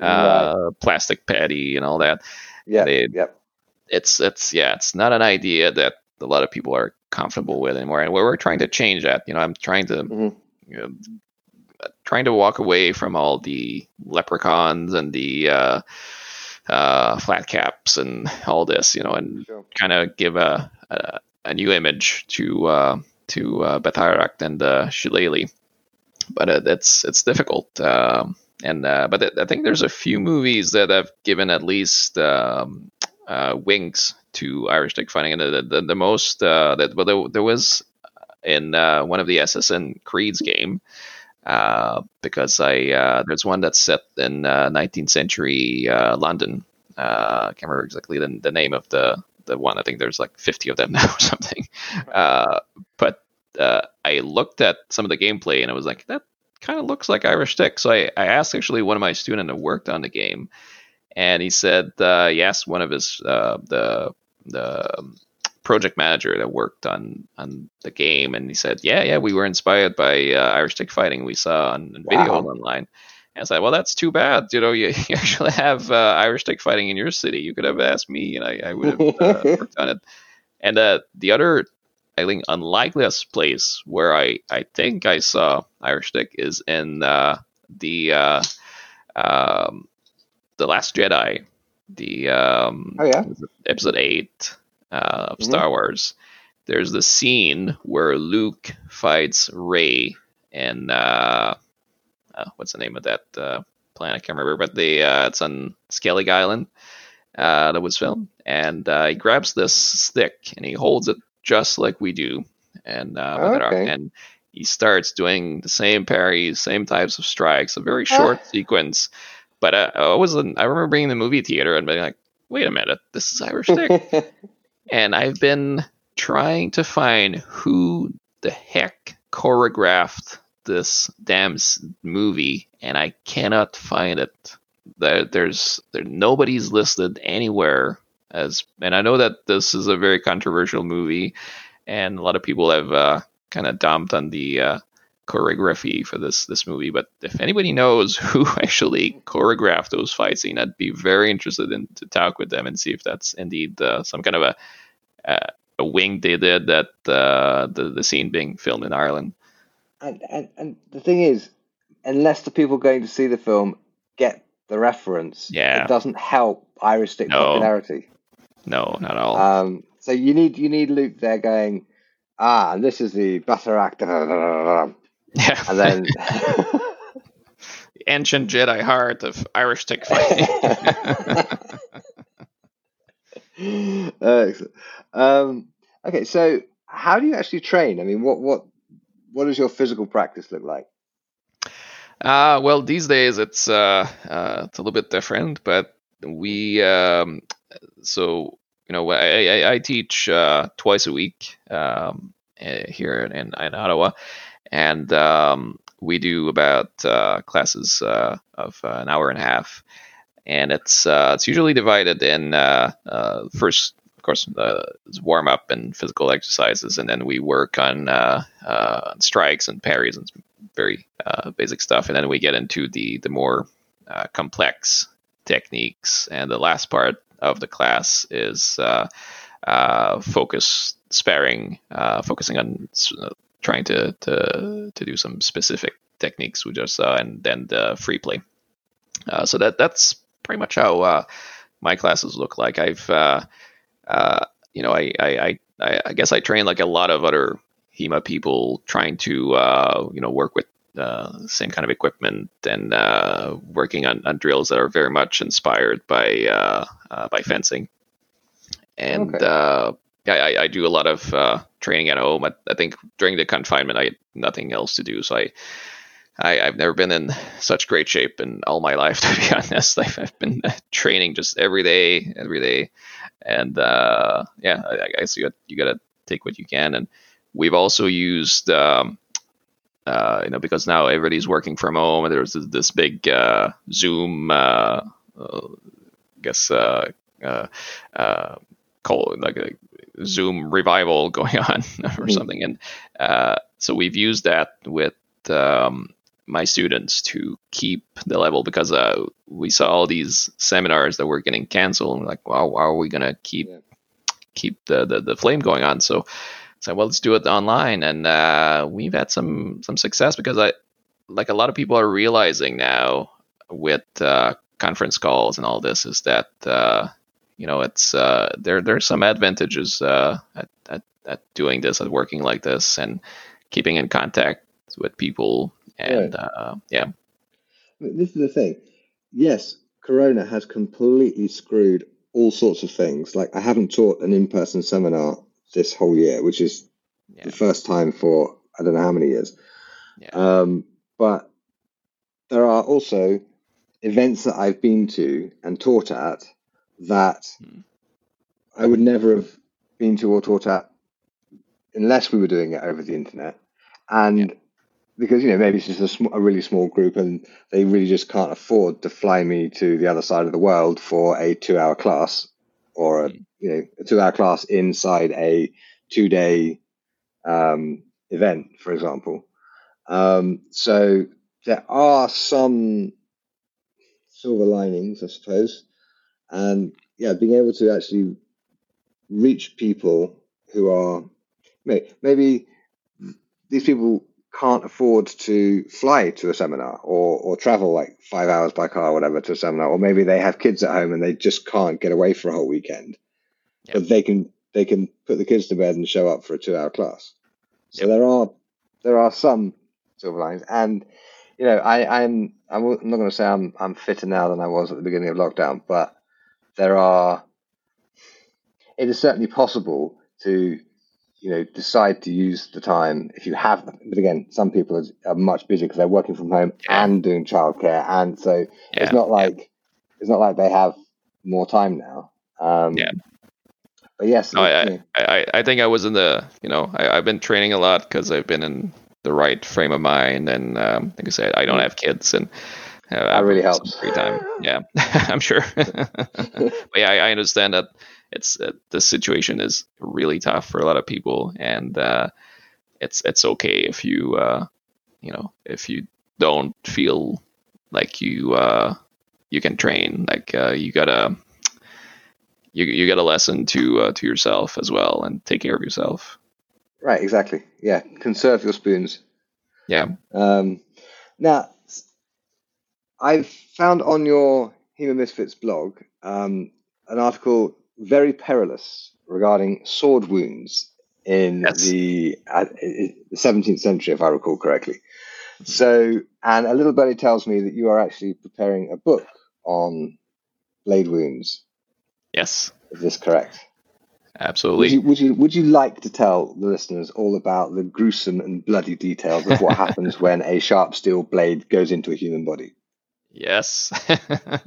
Speaker 3: uh, right. plastic Paddy and all that.
Speaker 2: Yeah, yep.
Speaker 3: It's it's yeah, it's not an idea that a lot of people are comfortable with anymore, and we're, we're trying to change that. You know, I'm trying to mm-hmm. you know, trying to walk away from all the leprechauns and the uh, uh, flat caps and all this, you know, and sure. kind of give a, a, a new image to uh, to uh, and uh, Shillelagh. But uh, it's it's difficult. Um, and uh, but I think there's a few movies that have given at least um, uh, wings to Irish stick fighting, and the the, the most uh, that well there, there was in uh, one of the Assassin's Creed's game. Uh, because I uh, there's one that's set in 19th century London. I can't remember exactly the, the name of the the one. I think there's like 50 of them now or something. but I looked at some of the gameplay and I was like, that kind of looks like Irish Stick. So I, I asked actually one of my students who worked on the game, and he said uh, yes, one of his uh, the the project manager that worked on on the game, and he said, yeah, yeah, we were inspired by uh, Irish Stick fighting we saw on, on video wow. online. And I said, well, that's too bad. You know, you, you actually have uh, Irish Stick fighting in your city. You could have asked me, and I, I would have uh, worked on it. And uh, the other I think unlikeliest place where I, I think I saw Irish Stick is in uh, the uh, um, the Last Jedi, the um,
Speaker 2: oh yeah
Speaker 3: episode eight uh, of mm-hmm. Star Wars. There's the scene where Luke fights Rey and uh, uh, what's the name of that uh, planet? I can't remember, but the it's on Skellig Island. that was filmed, and he grabs this stick and he holds it just like we do, and uh, okay. and he starts doing the same parries, same types of strikes, a very short sequence. But uh, I wasn't. I remember being in the movie theater and being like, "Wait a minute, this is Irish Stick," and I've been trying to find who the heck choreographed this damn movie, and I cannot find it. There, there's there, nobody's listed anywhere as and I know that this is a very controversial movie, and a lot of people have uh, kind of dumped on the uh, choreography for this this movie. But if anybody knows who actually choreographed those fight scenes, I'd be very interested in to talk with them and see if that's indeed uh, some kind of a uh, a wing they did that uh, the the scene being filmed in Ireland.
Speaker 2: And, and and the thing is, unless the people going to see the film get the reference,
Speaker 3: yeah.
Speaker 2: it doesn't help Irish stick no. popularity.
Speaker 3: No, not at all.
Speaker 2: Um, so you need you need Luke there going, ah, and this is the Bataireacht,
Speaker 3: yeah,
Speaker 2: and then
Speaker 3: the ancient Jedi heart of Irish stick fighting.
Speaker 2: uh. Um, okay, so how do you actually train? I mean, what what what does your physical practice look like?
Speaker 3: Uh, well, these days it's uh, uh, it's a little bit different, but we um, so you know I, I, I teach uh, twice a week um, eh, here in, in, Ottawa, and um, we do about uh, classes uh, of an hour and a half, and it's uh, it's usually divided in uh, uh, first. Of course, warm up and physical exercises, and then we work on strikes and parries and very basic stuff, and then we get into the the more complex techniques. And the last part of the class is uh, uh, focus sparing, uh, focusing on uh, trying to, to to do some specific techniques we just saw, and then the free play. Uh, so that that's pretty much how uh, my classes look like. I've you know I, I I I guess I train like a lot of other HEMA people trying to uh, you know work with uh, same kind of equipment and uh, working on, on, drills that are very much inspired by uh, uh by fencing. And okay. Uh, I, I, do a lot of uh, training at home. I, I, think during the confinement, I had nothing else to do, so I, I have never been in such great shape in all my life. To be honest, I've, I've been training just every day, every day, and yeah, I, guess you got you got to take what you can. And we've also used um, uh, you know, because now everybody's working from home, and there's this, big uh, Zoom, uh, uh I guess, uh, uh, call like a Zoom revival going on or mm-hmm. something, and so we've used that with um, my students to keep the level because we saw all these seminars that were getting canceled, and like, wow, how are we gonna keep yeah. keep the, the the flame going on? So said, well, let's do it online, and uh, we've had some some success because I like a lot of people are realizing now with uh, conference calls and all this is that uh, you know it's uh, there there's some advantages uh, at, at, at doing this at working like this and keeping in contact with people and right. Uh, yeah
Speaker 2: this is the thing yes corona has completely screwed all sorts of things like i haven't taught an in-person seminar this whole year which is yeah. the first time for i don't know how many years yeah. um, but there are also events that I've been to and taught at that. I would never have been to or taught at unless we were doing it over the internet. And yeah. because, you know, maybe it's just a, sm- a, really small group and they really just can't afford to fly me to the other side of the world for a two hour class or a, hmm. you know, a two hour class inside a two day um, event, for example. Um, so there are some silver linings, I suppose, and yeah, being able to actually reach people who are maybe these people can't afford to fly to a seminar or, or travel like five hours by car or whatever to a seminar, or maybe they have kids at home and they just can't get away for a whole weekend. Yep. But they can they can put the kids to bed and show up for a two hour class. So yep. there are there are some silver linings. And you know, I, I'm I'm not going to say I'm I'm fitter now than I was at the beginning of lockdown, but there are. It is certainly possible to, you know, decide to use the time if you have. But again, some people are, are much busier because they're working from home yeah. and doing childcare, and so yeah. it's not like yeah. it's not like they have more time now. Um,
Speaker 3: yeah.
Speaker 2: But yes,
Speaker 3: no, I, I, I think I was in the, you know, I, I've been training a lot because I've been in the right frame of mind. And um, like I said, I don't mm. have kids, and
Speaker 2: uh, that really helps.
Speaker 3: Free time, yeah, I'm sure. but yeah, I, I, understand that it's uh, the situation is really tough for a lot of people, and uh, it's it's okay if you uh, you know if you don't feel like you uh, you can train, like uh, you gotta you you got a lesson to uh, to yourself as well and take care of yourself.
Speaker 2: Right, exactly. Yeah, conserve your spoons.
Speaker 3: Yeah.
Speaker 2: Um, now, I've found on your HEMA Misfits blog um, an article very perilous regarding sword wounds in yes. the, uh, the 17th century, if I recall correctly. So, and a little buddy tells me that you are actually preparing a book on blade wounds.
Speaker 3: Yes.
Speaker 2: Is this correct?
Speaker 3: Absolutely.
Speaker 2: Would you, would you, would you like to tell the listeners all about the gruesome and bloody details of what happens when a sharp steel blade goes into a human body?
Speaker 3: Yes.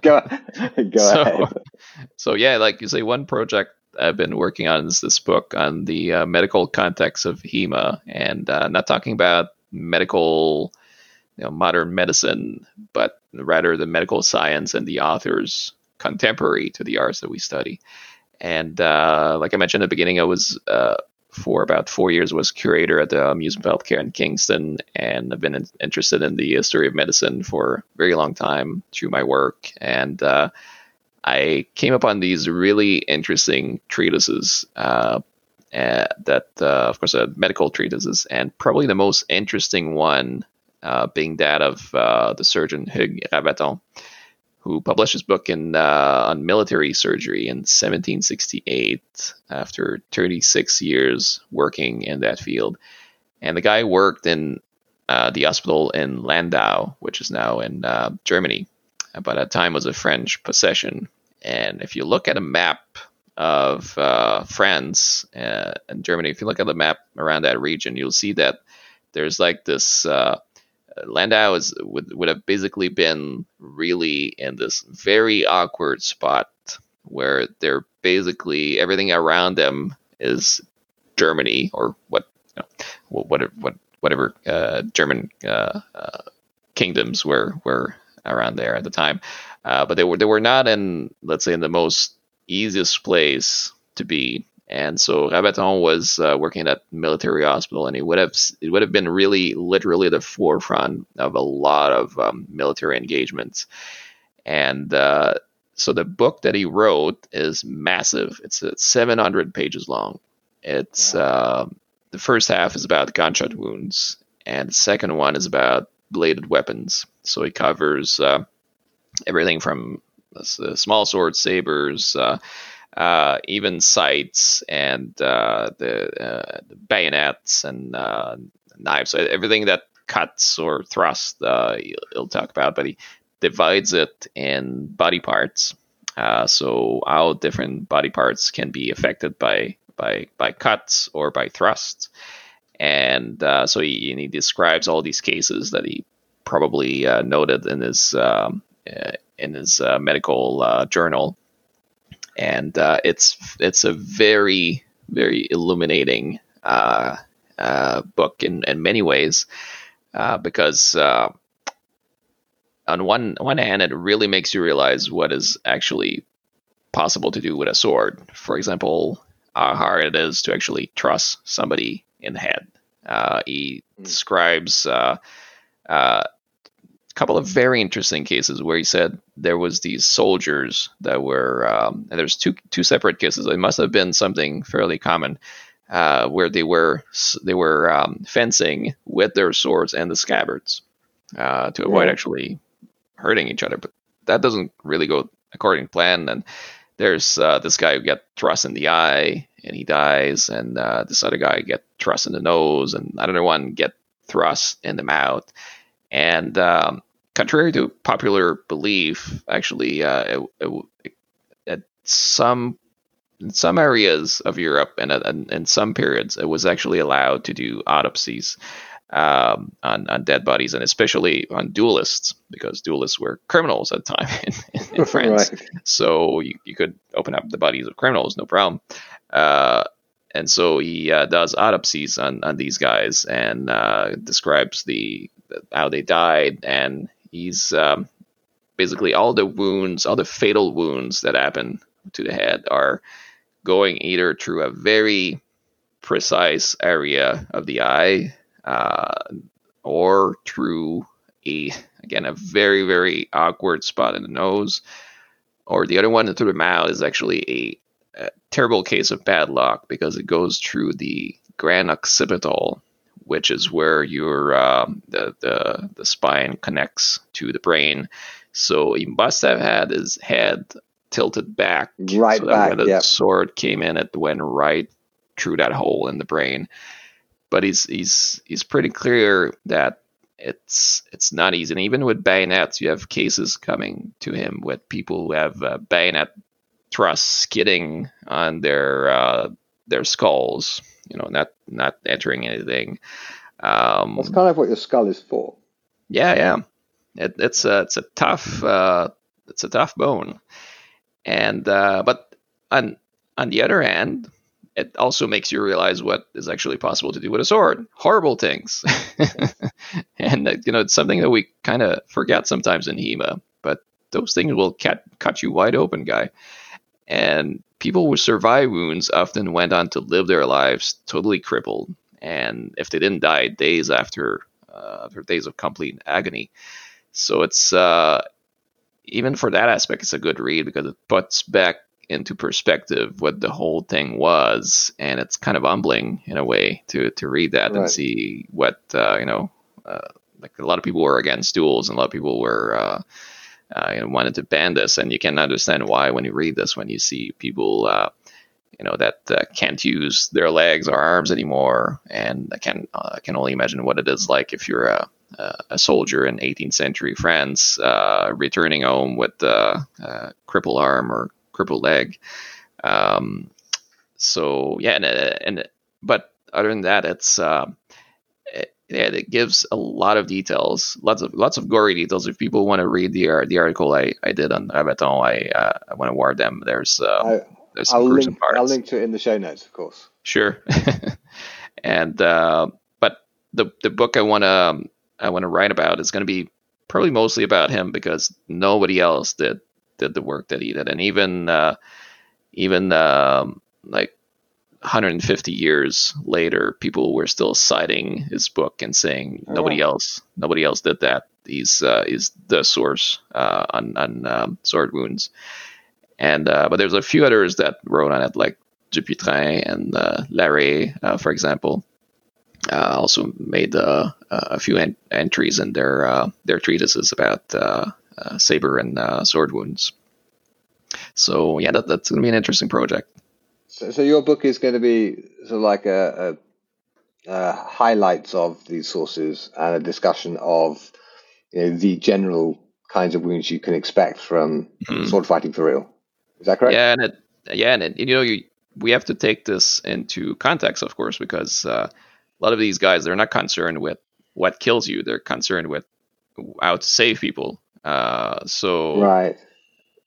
Speaker 2: go go
Speaker 3: so,
Speaker 2: ahead.
Speaker 3: So yeah, like you say, one project I've been working on is this book on the uh, medical context of HEMA, and uh, not talking about medical, you know, modern medicine, but rather the medical science and the authors contemporary to the arts that we study. And uh, like I mentioned at the beginning, I was uh, for about four years was curator at the Museum of Healthcare in Kingston, and I've been in, interested in the history of medicine for a very long time through my work. And uh, I came upon these really interesting treatises. Uh, uh, that, uh, of course, are medical treatises, and probably the most interesting one being that of the surgeon Hugues Ravaton who published his book in uh, on military surgery in 1768 after 36 years working in that field. And the guy worked in uh, the hospital in Landau, which is now in uh, Germany, but at the time was a French possession. And if you look at a map of uh, France uh, and Germany, if you look at the map around that region, you'll see that there's like this uh, Landau is would would have basically been really in this very awkward spot where they're basically everything around them is Germany or what you know, what what whatever uh, German uh, uh, kingdoms were were around there at the time, uh, but they were they were not in let's say in the most easiest place to be and so Ravaton was uh, working at military hospital, and he would have it would have been really literally the forefront of a lot of um, military engagements. And uh, so the book that he wrote is massive. It's uh, 700 pages long. It's uh, the first half is about gunshot wounds, and the second one is about bladed weapons. So he covers uh, everything from uh, small swords, sabers, uh, uh, even sights, and uh, the, uh, the, bayonets and uh, knives. Everything that cuts or thrusts, he'll talk about, but he divides it in body parts. so how different body parts can be affected by by by cuts or by thrusts and uh, so he, he, describes all these cases that he probably uh, noted in his um, uh, in his uh, medical uh, journal, and uh, it's it's a very very illuminating book in, in many ways because on one one hand it really makes you realize what is actually possible to do with a sword. For example, how hard it is to actually truss somebody in the head. Uh, he mm. describes uh, uh, couple of very interesting cases where he said there was these soldiers that were, um, and there's two two separate cases. It must have been something fairly common. Uh, where they were they were um, fencing with their swords and the scabbards uh, to avoid actually hurting each other, but that doesn't really go according to plan. And there's uh, this guy who got thrust in the eye and he dies, and uh, this other guy get thrust in the nose, and another one get thrust in the mouth. And um, contrary to popular belief, actually, uh, it, it, at some in some areas of Europe and in some periods, it was actually allowed to do autopsies um, on, on dead bodies, and especially on duelists, because duelists were criminals at the time in, in France. right. So you, you could open up the bodies of criminals, no problem. Uh, and so he uh, does autopsies on, on these guys and uh, describes the how they died, and he's um, basically all the wounds, all the fatal wounds that happen to the head are going either through a very precise area of the eye uh, or through a again a very very awkward spot in the nose, or the other one through the mouth is actually a, a terrible case of bad luck because it goes through the grand occipital, which is where your um, the, the the spine connects to the brain. So he must have had his head tilted back,
Speaker 2: right so back. When the yep.
Speaker 3: sword came in, it went right through that hole in the brain but he's he's he's pretty clear that it's it's not easy. And even with bayonets, you have cases coming to him with people who have uh, bayonet thrusts skidding on their uh, their skulls. You know, not not entering anything.
Speaker 2: Um, That's kind of what your skull is for.
Speaker 3: Yeah, yeah. It, it's a it's a tough uh, it's a tough bone, and uh, but on on the other hand, it also makes you realize what is actually possible to do with a sword. Horrible things. and, uh, you know, it's something that we kind of forget sometimes in HEMA, but those things will cut, cut you wide open, guy. And people with survive wounds often went on to live their lives totally crippled. And if they didn't die days after, uh, after days of complete agony. So it's, uh, even for that aspect, it's a good read because it puts back into perspective what the whole thing was, and it's kind of humbling in a way to to read that right. and see what uh, you know. Uh, like a lot of people were against duels, and a lot of people were uh, uh wanted to ban this, and you can understand why when you read this, when you see people uh, you know that uh, can't use their legs or arms anymore, and I can I can only imagine what it is like if you're a a soldier in 18th century France, uh, returning home with a, a crippled arm or crippled leg. Um, so yeah, and, and but other than that, it's uh, it, yeah, it gives a lot of details, lots of lots of gory details. If people want to read the the article I, I did on Ravaton, I uh, I want to warn them. There's uh, there's some
Speaker 2: I'll link,
Speaker 3: parts.
Speaker 2: I'll link to it in the show notes, of course.
Speaker 3: Sure. and uh, but the the book I want to I want to write about is going to be probably mostly about him because nobody else did did the work that he did, and even uh, even um, like 150 years later, people were still citing his book and saying oh, nobody else nobody else did that. He's uh, is the source uh, on on um, sword wounds, and uh, but there's a few others that wrote on it, like Dupuytren and uh, Larrey, uh, for example. uh, also made uh, a few en- entries in their uh, their treatises about saber and sword wounds. So yeah, that, that's going to be an interesting project.
Speaker 2: So, so your book is going to be sort of like a, a, a highlights of these sources and a discussion of you know, the general kinds of wounds you can expect from mm-hmm. sword fighting for real. Is that correct?
Speaker 3: Yeah, and it, yeah, and it, you know, you, we have to take this into context, of course, because uh, a lot of these guys they're not concerned with what kills you; they're concerned with how to save people. Uh, so,
Speaker 2: right.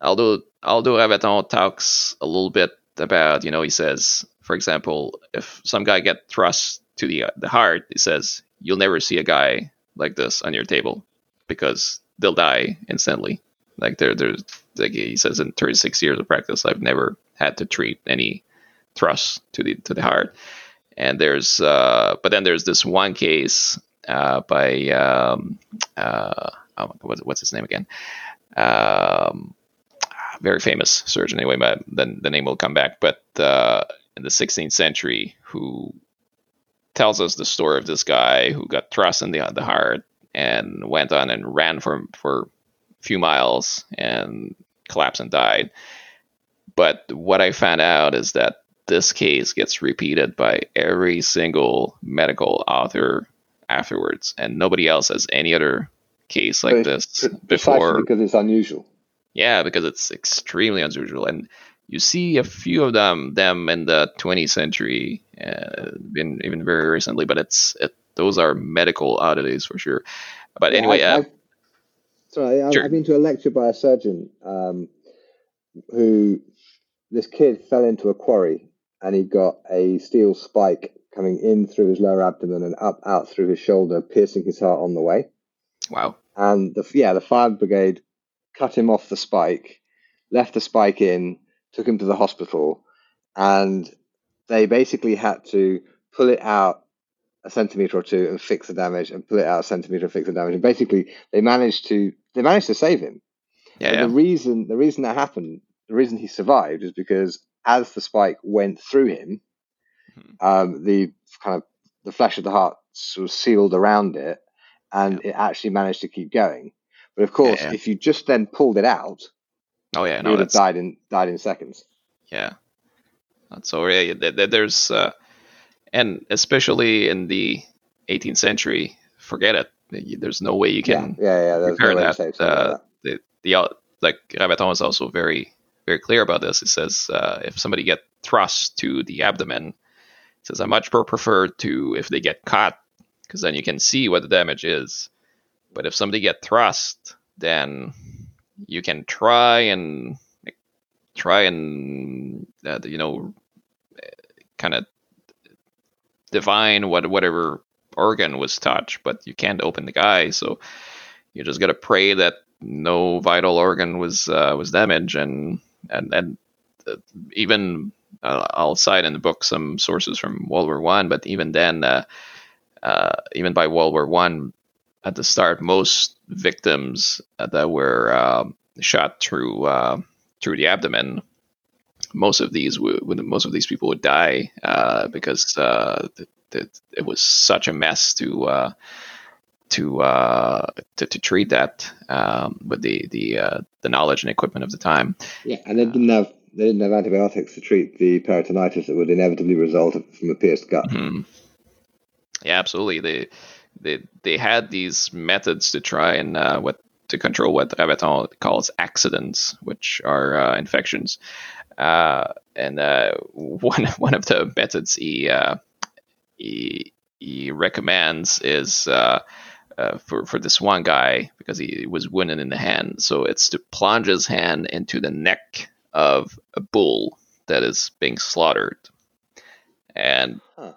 Speaker 3: Although although Ravaton talks a little bit about, you know, he says, for example, if some guy get thrust to the the heart, he says you'll never see a guy like this on your table because they'll die instantly. Like there, there's like he says in 36 years of practice, I've never had to treat any thrust to the to the heart. And there's, uh, but then there's this one case uh, by um, uh, oh, what's, what's his name again? Um, very famous surgeon anyway, but then the name will come back. But uh, in the 16th century, who tells us the story of this guy who got thrust in the the heart and went on and ran for for a few miles and collapsed and died. But what I found out is that this case gets repeated by every single medical author afterwards, and nobody else has any other case like this before
Speaker 2: because it's unusual.
Speaker 3: Yeah, because it's extremely unusual, and you see a few of them them in the 20th century, uh, been even very recently. But it's it, those are medical oddities for sure. But yeah, anyway, I've,
Speaker 2: uh, I've, sorry, I've, sure. I've, been to a lecture by a surgeon um, who this kid fell into a quarry and he got a steel spike coming in through his lower abdomen and up out through his shoulder, piercing his heart on the way.
Speaker 3: Wow.
Speaker 2: And the yeah, the fire brigade cut him off the spike, left the spike in, took him to the hospital, and they basically had to pull it out a centimeter or two and fix the damage, and pull it out a centimeter and fix the damage. And basically, they managed to they managed to save him.
Speaker 3: Yeah, yeah.
Speaker 2: The reason the reason that happened, the reason he survived, is because as the spike went through him, mm-hmm. um, the kind of the flesh of the heart sort of sealed around it, and yeah. it actually managed to keep going. But of course, yeah, yeah. if you just then pulled it out,
Speaker 3: oh yeah,
Speaker 2: no, you would have died in died in seconds.
Speaker 3: Yeah, that's so yeah. There's uh, and especially in the 18th century, forget it. There's no way you can
Speaker 2: yeah, yeah, yeah. repair
Speaker 3: no that. Uh, the, the like Ravaton is also very very clear about this. It says uh, if somebody get thrust to the abdomen, it says I much prefer to if they get caught because then you can see what the damage is. But if somebody get thrust, then you can try and try and uh, you know kind of divine what whatever organ was touched, but you can't open the guy, so you just gotta pray that no vital organ was uh, was damaged, and and and uh, even uh, I'll cite in the book some sources from World War One, but even then, uh, uh, even by World War One, at the start, most victims that were um, shot through through the abdomen most of these would, most of these people would die uh, because uh, it was such a mess to uh, to, uh, to, to treat that um, with the the uh, the knowledge and equipment of the time.
Speaker 2: Yeah, and they didn't have they didn't have antibiotics to treat the peritonitis that would inevitably result from a pierced gut.
Speaker 3: Mm-hmm. Yeah, absolutely. They they they had these methods to try and uh, what to control what Ravaton calls accidents, which are uh, infections. Uh, and uh, one one of the methods he uh, he, he recommends is uh, for for this one guy because he was wounded in the hand. So it's to plunge his hand into the neck of a bull that is being slaughtered, and huh.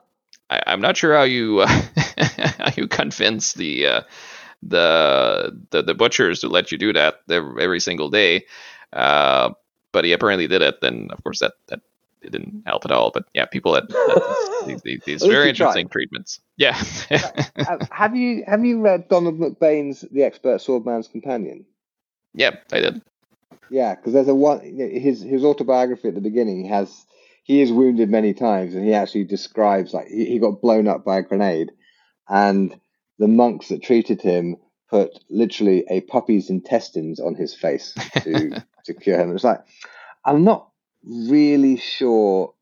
Speaker 3: I, am not sure how you how you convince the the, the the butchers to let you do that every, single day. Uh, but he apparently did it. Then of course that that it didn't help at all. But yeah, people had, had these, these very interesting tried. treatments. Yeah.
Speaker 2: have you have you read Donald McBane's The Expert Swordman's Companion?
Speaker 3: Yeah, I did.
Speaker 2: Yeah, because there's a one his his autobiography at the beginning. Has he is wounded many times, and he actually describes like he, he got blown up by a grenade, and the monks that treated him put literally a puppy's intestines on his face to to cure him. It's like I'm not really sure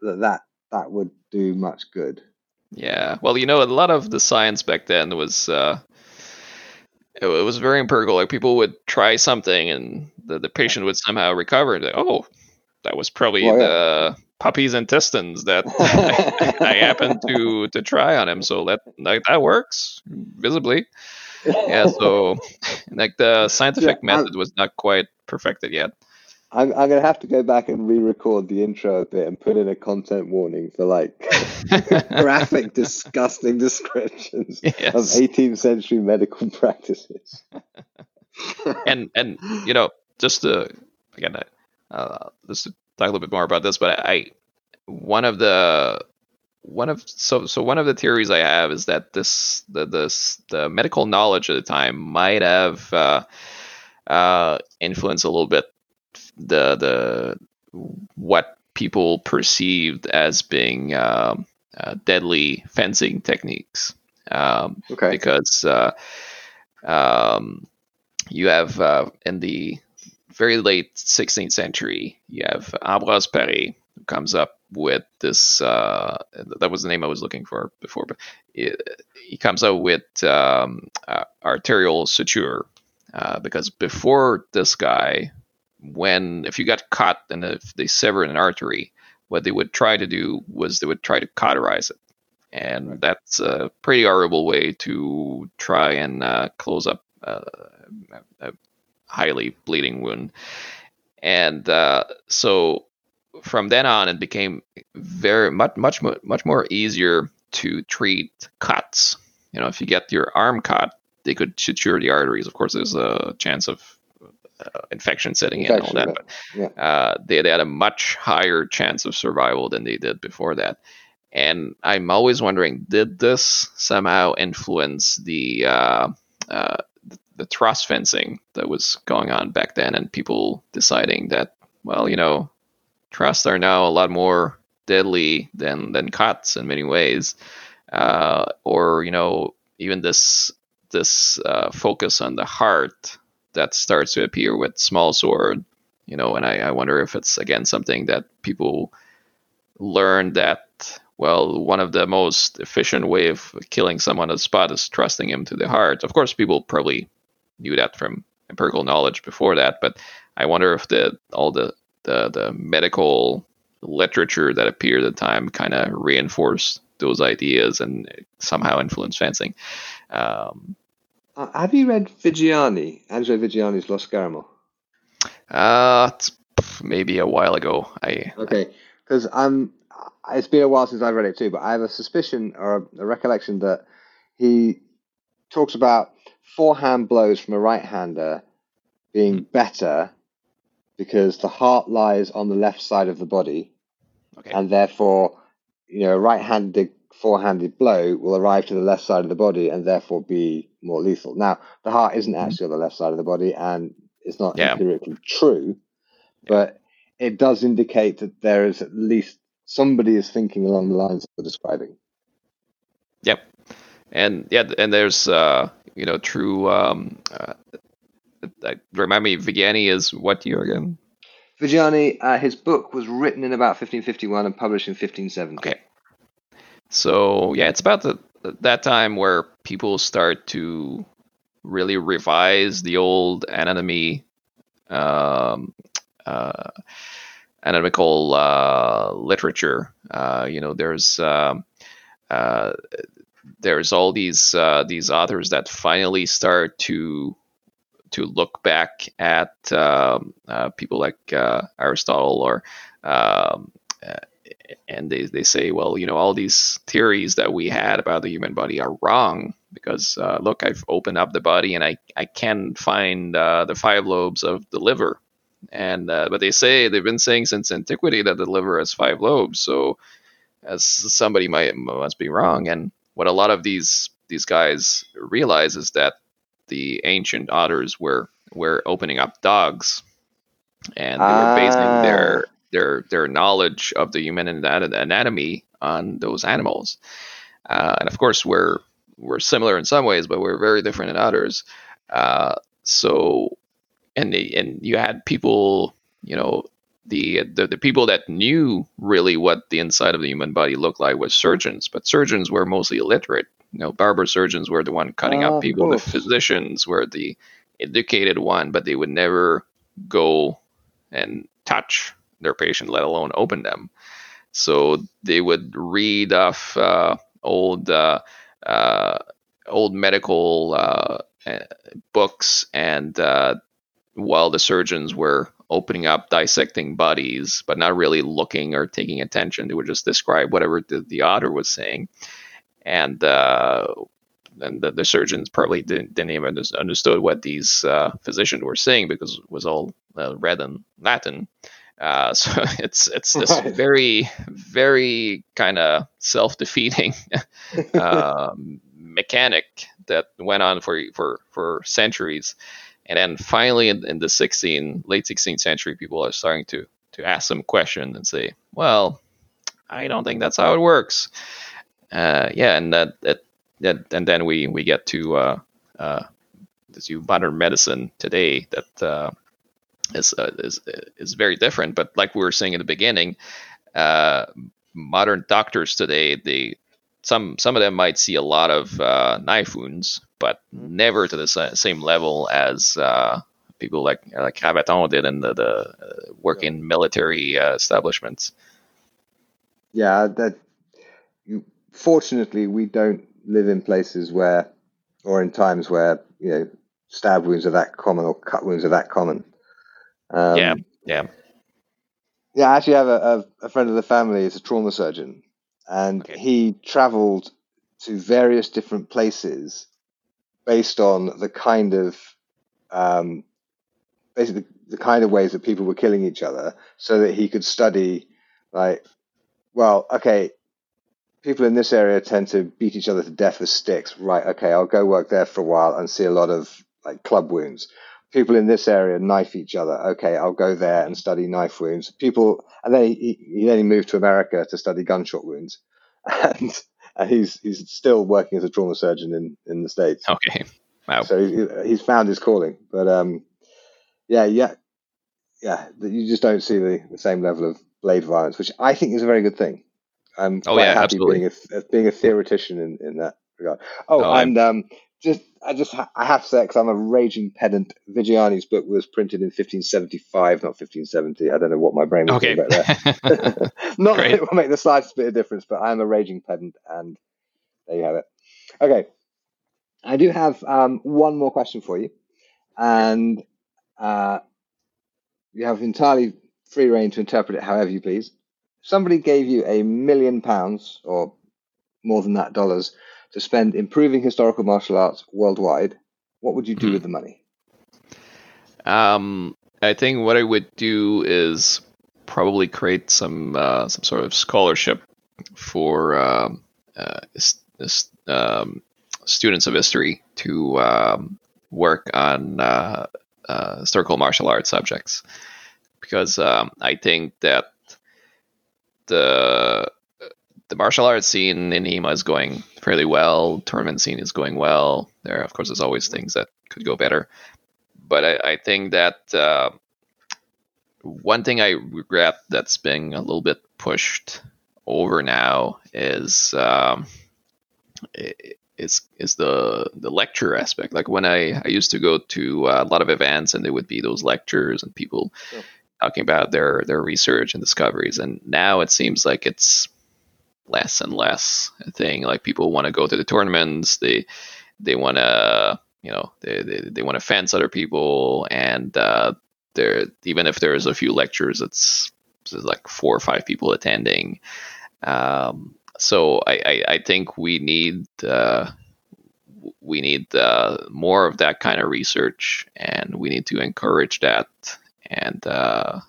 Speaker 2: that that that would do much good.
Speaker 3: Yeah, well, you know, a lot of the science back then was uh, it, was very empirical. Like people would try something, and the, the patient would somehow recover. And like, oh, that was probably well, yeah. the puppy's intestines that I, I, happened to to try on him. So that like, that works visibly. Yeah. So like the scientific yeah, method was not quite perfected yet.
Speaker 2: I'm, I'm gonna have to go back and re-record the intro a bit and put in a content warning for like graphic, disgusting descriptions yes. of 18th century medical practices.
Speaker 3: and and you know, just to again, uh, to talk a little bit more about this, but I one of the one of so so one of the theories I have is that this the this the medical knowledge at the time might have uh, uh, influenced a little bit the the what people perceived as being um, uh, deadly fencing techniques. Um, okay. Because uh, um, you have uh, in the very late 16th century, you have Ambroise Paré who comes up with this. Uh, that was the name I was looking for before, but he comes up with um, uh, arterial suture. Uh, because before this guy, when if you got cut and if they severed an artery, what they would try to do was they would try to cauterize it, and that's a pretty horrible way to try and uh, close up uh, a highly bleeding wound. And uh, so from then on, it became very much much much more easier to treat cuts. You know, if you get your arm cut, they could suture the arteries. Of course, there's a chance of uh, infection setting infection, in and all that. But yeah. uh, they, they had a much higher chance of survival than they did before that. And I'm always wondering, did this somehow influence the uh, uh, the truss fencing that was going on back then, and people deciding that, well, you know, trusts are now a lot more deadly than than cuts in many ways, uh, or you know, even this this uh, focus on the heart that starts to appear with small sword you know and I, I wonder if it's again something that people learn that well one of the most efficient way of killing someone on the spot is trusting him to the heart. Of course people probably knew that from empirical knowledge before that but i wonder if the all the the, the medical literature that appeared at the time kind of reinforced those ideas and somehow influenced fencing um,
Speaker 2: uh, have you read Viggiani, Angelo Viggiani's Lo Schermo?
Speaker 3: Uh, maybe a while ago. I
Speaker 2: okay, because I'm. It's been a while since I've read it too, but I have a suspicion or a recollection that he talks about forehand blows from a right-hander being hmm. better because the heart lies on the left side of the body, okay. and therefore, you know, a right-handed four-handed blow will arrive to the left side of the body and therefore be more lethal. Now, the heart isn't mm-hmm. actually on the left side of the body, and it's not yeah. empirically true, but it does indicate that there is at least somebody is thinking along the lines we're describing.
Speaker 3: Yep, and yeah, and there's uh, you know true. Um, uh, remind me, Viggiani is what year again?
Speaker 2: Viggiani, uh, his book was written in about 1551 and published in 1570.
Speaker 3: Okay, so yeah, it's about the that time where people start to really revise the old anatomy, um, uh, anatomical uh, literature. Uh, you know, there's um, uh, there's all these uh, these authors that finally start to to look back at um, uh, people like Aristotle or um, and they, they say, well, you know, all these theories that we had about the human body are wrong because uh, look, I've opened up the body and I, I can find uh, the five lobes of the liver. And uh, but they say they've been saying since antiquity that the liver has five lobes. So as somebody might must be wrong. And what a lot of these these guys realize is that the ancient otters were were opening up dogs, and they were basing their their their knowledge of the human anatomy on those animals. Uh, and of course, we're we're similar in some ways, but we're very different in others. Uh, so, and the, and you had people, you know, the, the the people that knew really what the inside of the human body looked like was surgeons, but surgeons were mostly illiterate. You know, barber surgeons were the one cutting
Speaker 2: Oh,
Speaker 3: up people. The physicians were the educated one, but they would never go and touch their patient, let alone open them. So they would read off uh, old uh, uh, old medical uh, uh, books, and uh, while the surgeons were opening up, dissecting bodies, but not really looking or taking attention, they would just describe whatever the, the author was saying, and uh, and the, the surgeons probably didn't, didn't even under- understood what these uh, physicians were saying because it was all uh, read in Latin. Uh, so it's it's this
Speaker 2: Right.
Speaker 3: very very kind of self defeating um, mechanic that went on for for for centuries, and then finally in, in the 16 late 16th century, people are starting to to ask some question and say, well, I don't think that's how it works. Uh, yeah, and that, that that and then we we get to uh, uh, new modern medicine today that uh, is, uh, is is very different. But like we were saying in the beginning, uh, modern doctors today they some some of them might see a lot of uh, knife wounds, but never to the same level as uh, people like like Ravaton did in the, the uh, working military uh, establishments.
Speaker 2: Yeah, that. You, fortunately, we don't live in places where, or in times where you know, stab wounds are that common or cut wounds are that common. Um,
Speaker 3: Yeah, yeah.
Speaker 2: Yeah, I actually have a, a, a friend of the family is a trauma surgeon, and
Speaker 3: Okay.
Speaker 2: he traveled to various different places based on the kind of um, basically the kind of ways that people were killing each other, so that he could study like, well, okay, people in this area tend to beat each other to death with sticks, right? Okay, I'll go work there for a while and see a lot of like club wounds people in this area knife each other. Okay, I'll go there and study knife wounds. People, and then he, he then he moved to America to study gunshot wounds, and and he's he's still working as a trauma surgeon in in the states.
Speaker 3: Okay. Wow.
Speaker 2: So he, he's found his calling. But um, yeah, yeah, yeah. You just don't see the, the same level of blade violence, which I think is a very good thing. I'm
Speaker 3: Oh,
Speaker 2: quite
Speaker 3: yeah,
Speaker 2: happy
Speaker 3: absolutely.
Speaker 2: being a being a theoretician in, in that regard. Oh,
Speaker 3: Oh, I'm-
Speaker 2: and um, just I just ha- I have to say because I'm a raging pedant. Viggiani's book was printed in 1575, not 1570. I don't know what my brain was
Speaker 3: Okay.
Speaker 2: doing back there. not that it will make the slightest bit of difference, but I'm a raging pedant, and there you have it. Okay, I do have um, one more question for you, and uh, you have entirely free reign to interpret it however you please. Somebody gave you a million pounds, or more than that dollars, to spend improving historical martial arts worldwide. What would you do
Speaker 3: Hmm.
Speaker 2: with the money?
Speaker 3: Um, I think what I would do is probably create some uh, some sort of scholarship for um, uh, um, students of history to um, work on uh, uh, historical martial arts subjects, because um, I think that the the martial arts scene in HEMA is going fairly well. Tournament scene is going well. There, of course, there's always things that could go better but I, I think that uh, one thing I regret that's being a little bit pushed over now is um, is is the the lecture aspect. Like when I, I used to go to uh, a lot of events and there would be those lectures and people
Speaker 2: Sure.
Speaker 3: talking about their their research and discoveries, and now it seems like it's less and less thing. Like people want to go to the tournaments, they they want to you know they they, they want to fence other people and uh there even if there's a few lectures it's, it's like four or five people attending um so i i, I think we need uh we need uh, more of that kind of research and we need to encourage that and uh,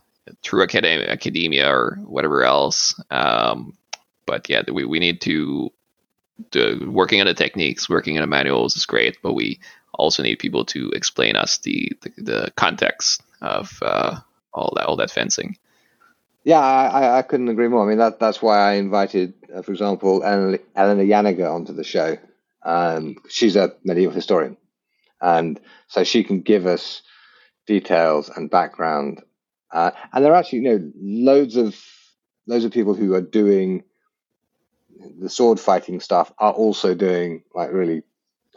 Speaker 3: through academia, academia or whatever else um, but yeah we, we need to working on the techniques, working on the manuals is great, but we also need people to explain us the the, the context of uh, all that all that fencing.
Speaker 2: Yeah, I, I couldn't agree more. I mean, that that's why I invited, uh, for example, Eleanor Janega onto the show. Um, she's a medieval historian, and so she can give us details and background. Uh, and there are actually, you know, loads of loads of people who are doing the sword fighting stuff are also doing like really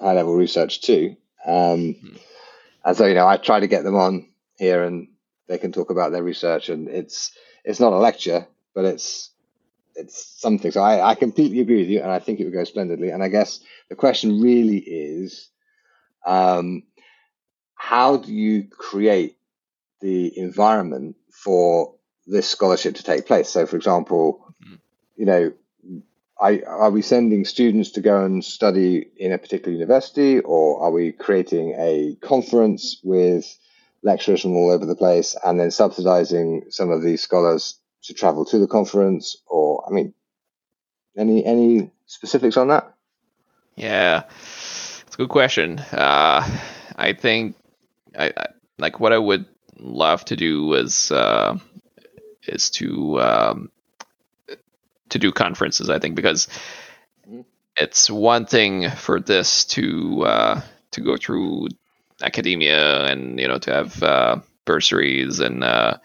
Speaker 2: high level research too. Um, mm-hmm. And so, you know, I try to get them on here and they can talk about their research and it's it's not a lecture, but it's it's something. So I, I completely agree with you, and I think it would go splendidly. And I guess the question really is, um, how do you create the environment for this scholarship to take place? So, for example, mm-hmm. you know, I, are we sending students to go and study in a particular university, or are we creating a conference with lecturers from all over the place, and then subsidizing some of these scholars to travel to the conference? Or, I mean, any any specifics on that?
Speaker 3: Yeah, it's a good question. Uh, I think I, I, like what I would love to do is uh, is to um, to do conferences. I think because it's one thing for this to uh, to go through academia and you know to have uh, bursaries and uh,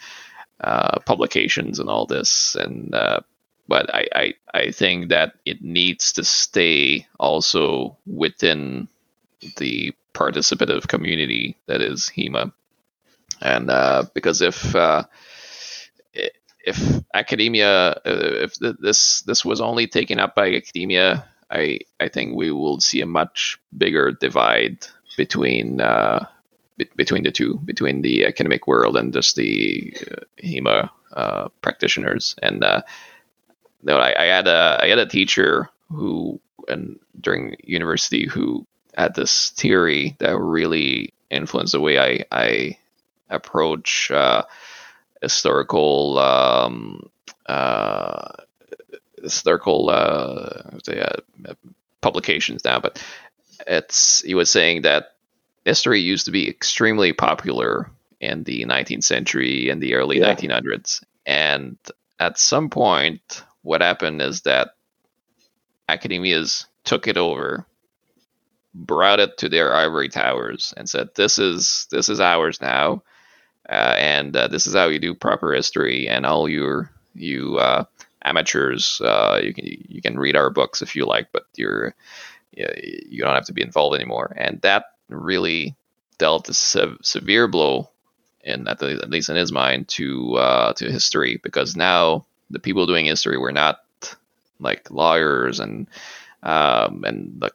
Speaker 3: uh, publications and all this and uh, but I, I I think that it needs to stay also within the participative community that is HEMA and uh, because if uh, if academia if this this was only taken up by academia I I think we will see a much bigger divide between uh, be- between the two, between the academic world and just the uh, HEMA uh, practitioners. And uh, no, I, I, had a I had a teacher who, and during university, who had this theory that really influenced the way I I approach uh, historical. Um, uh, historical uh, say, uh, publications now, but it's he was saying that history used to be extremely popular in the 19th century and the early yeah. 1900s, and at some point, what happened is that academias took it over, brought it to their ivory towers, and said, "This is this is ours now." Uh, and uh, this is how you do proper history. And all your you uh, amateurs, uh, you can you can read our books if you like, but you're you don't have to be involved anymore. And that really dealt a sev- severe blow, in at, the, at, least in his mind, to uh, to history because now the people doing history were not like lawyers and um, and the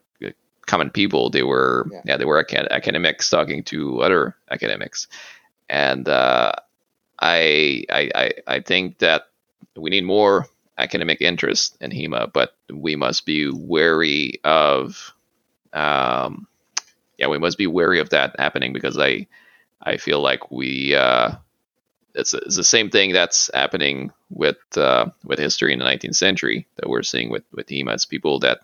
Speaker 3: common people. They were yeah, yeah they were acad- academics talking to other academics, and uh, I, I I think that we need more academic interest in HEMA, but we must be wary of, um, yeah, we must be wary of that happening because I, I feel like we, uh, it's, it's the same thing that's happening with uh, with history in the 19th century that we're seeing with with HEMA. It's people that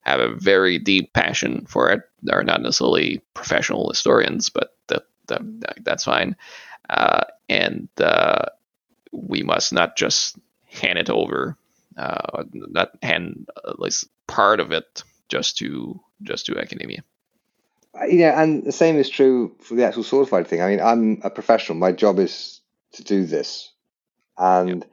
Speaker 3: have a very deep passion for it. They're not necessarily professional historians, but that, that that's fine. Uh, and uh, we must not just hand it over, uh, not hand at least part of it just to just to academia.
Speaker 2: Uh, yeah, and the same is true for the actual fighting thing. I mean, I'm a professional. My job is to do this, and yep.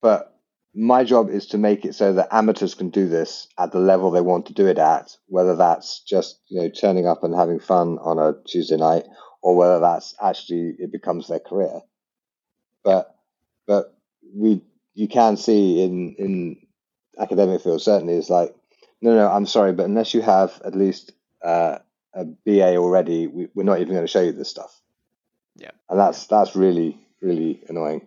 Speaker 2: but my job is to make it so that amateurs can do this at the level they want to do it at, whether that's just you know turning up and having fun on a Tuesday night, or whether that's actually it becomes their career. But but we you can see in in academic field certainly is like no no i'm sorry but unless you have at least uh, a ba already we, we're not even going to show you this stuff
Speaker 3: yeah
Speaker 2: and that's that's really really annoying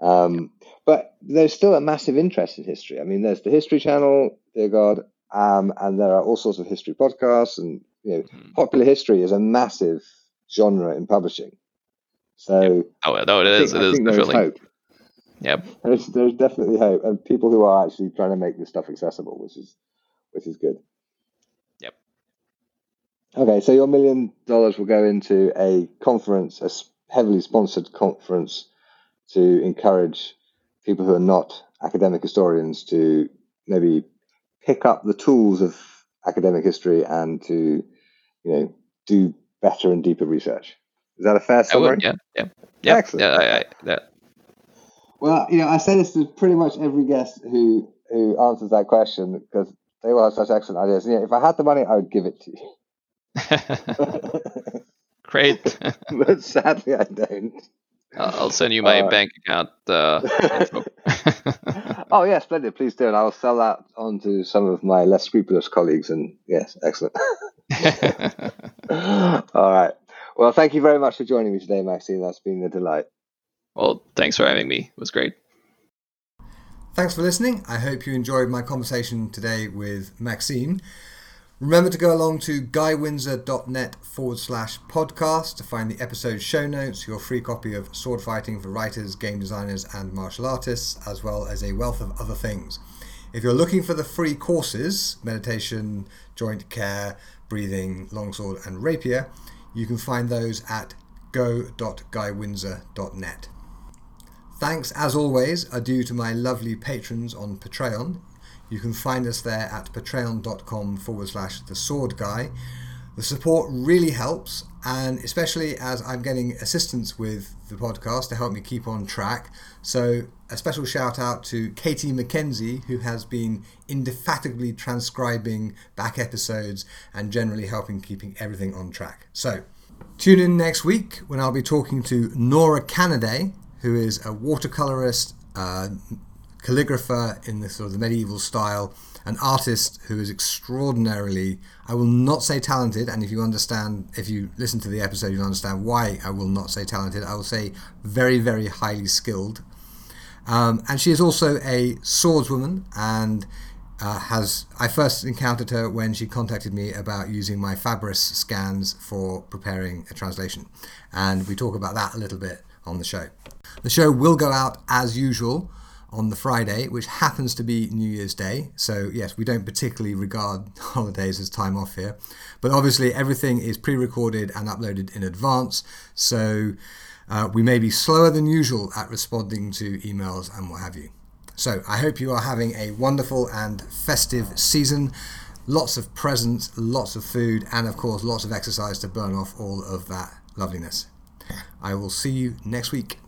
Speaker 2: um, but there's still a massive interest in history i mean there's the history channel dear god um, and there are all sorts of history podcasts and you know mm. popular history is a massive genre in publishing so
Speaker 3: yeah. oh no it is it is definitely hope. Yep.
Speaker 2: There's there's definitely hope, and people who are actually trying to make this stuff accessible, which is which is good.
Speaker 3: Yep.
Speaker 2: Okay, so your million dollars will go into a conference, a heavily sponsored conference, to encourage people who are not academic historians to maybe pick up the tools of academic history and to, you know, do better and deeper research. Is that a fair summary?
Speaker 3: Would, yeah, yeah, yeah.
Speaker 2: Excellent.
Speaker 3: Yeah, I, I, yeah.
Speaker 2: Well, you know, I say this to pretty much every guest who who answers that question because they will have such excellent ideas. And yeah, if I had the money, I would give it to you.
Speaker 3: Great.
Speaker 2: but sadly, I don't.
Speaker 3: I'll send you my
Speaker 2: All right.
Speaker 3: bank account. Uh.
Speaker 2: Oh, yes, splendid. Please do. And I will sell that on to some of my less scrupulous colleagues. And yes, excellent. All right. Well, thank you very much for joining me today, Maxime. That's been a delight.
Speaker 3: well, thanks for having me. It was great.
Speaker 1: Thanks for listening. I hope you enjoyed my conversation today with Maxime. Remember to go along to guywindsor.net forward slash podcast to find the episode show notes, your free copy of Sword Fighting for Writers, Game Designers, and Martial Artists, as well as a wealth of other things. If you're looking for the free courses, meditation, joint care, breathing, longsword, and rapier, you can find those at go.guywindsor.net. Thanks, as always, are due to my lovely patrons on Patreon. You can find us there at patreon.com forward slash the sword guy. The support really helps, and especially as I'm getting assistance with the podcast to help me keep on track. So, a special shout out to Katie McKenzie, who has been indefatigably transcribing back episodes and generally helping keeping everything on track. So, tune in next week when I'll be talking to Nora Canaday, who is a watercolorist, uh, calligrapher in the sort of the medieval style, an artist who is extraordinarily, I will not say talented, and if you understand, if you listen to the episode, you'll understand why I will not say talented. I will say very, very highly skilled. Um, and she is also a swordswoman and uh, has I first encountered her when she contacted me about using my Fabris scans for preparing a translation, and we talk about that a little bit on the show. The show will go out as usual on the Friday, which happens to be New Year's Day. So yes, we don't particularly regard holidays as time off here, but obviously everything is pre-recorded and uploaded in advance. So uh, we may be slower than usual at responding to emails and what have you. So I hope you are having a wonderful and festive season. Lots of presents, lots of food, and of course, lots of exercise to burn off all of that loveliness. I will see you next week.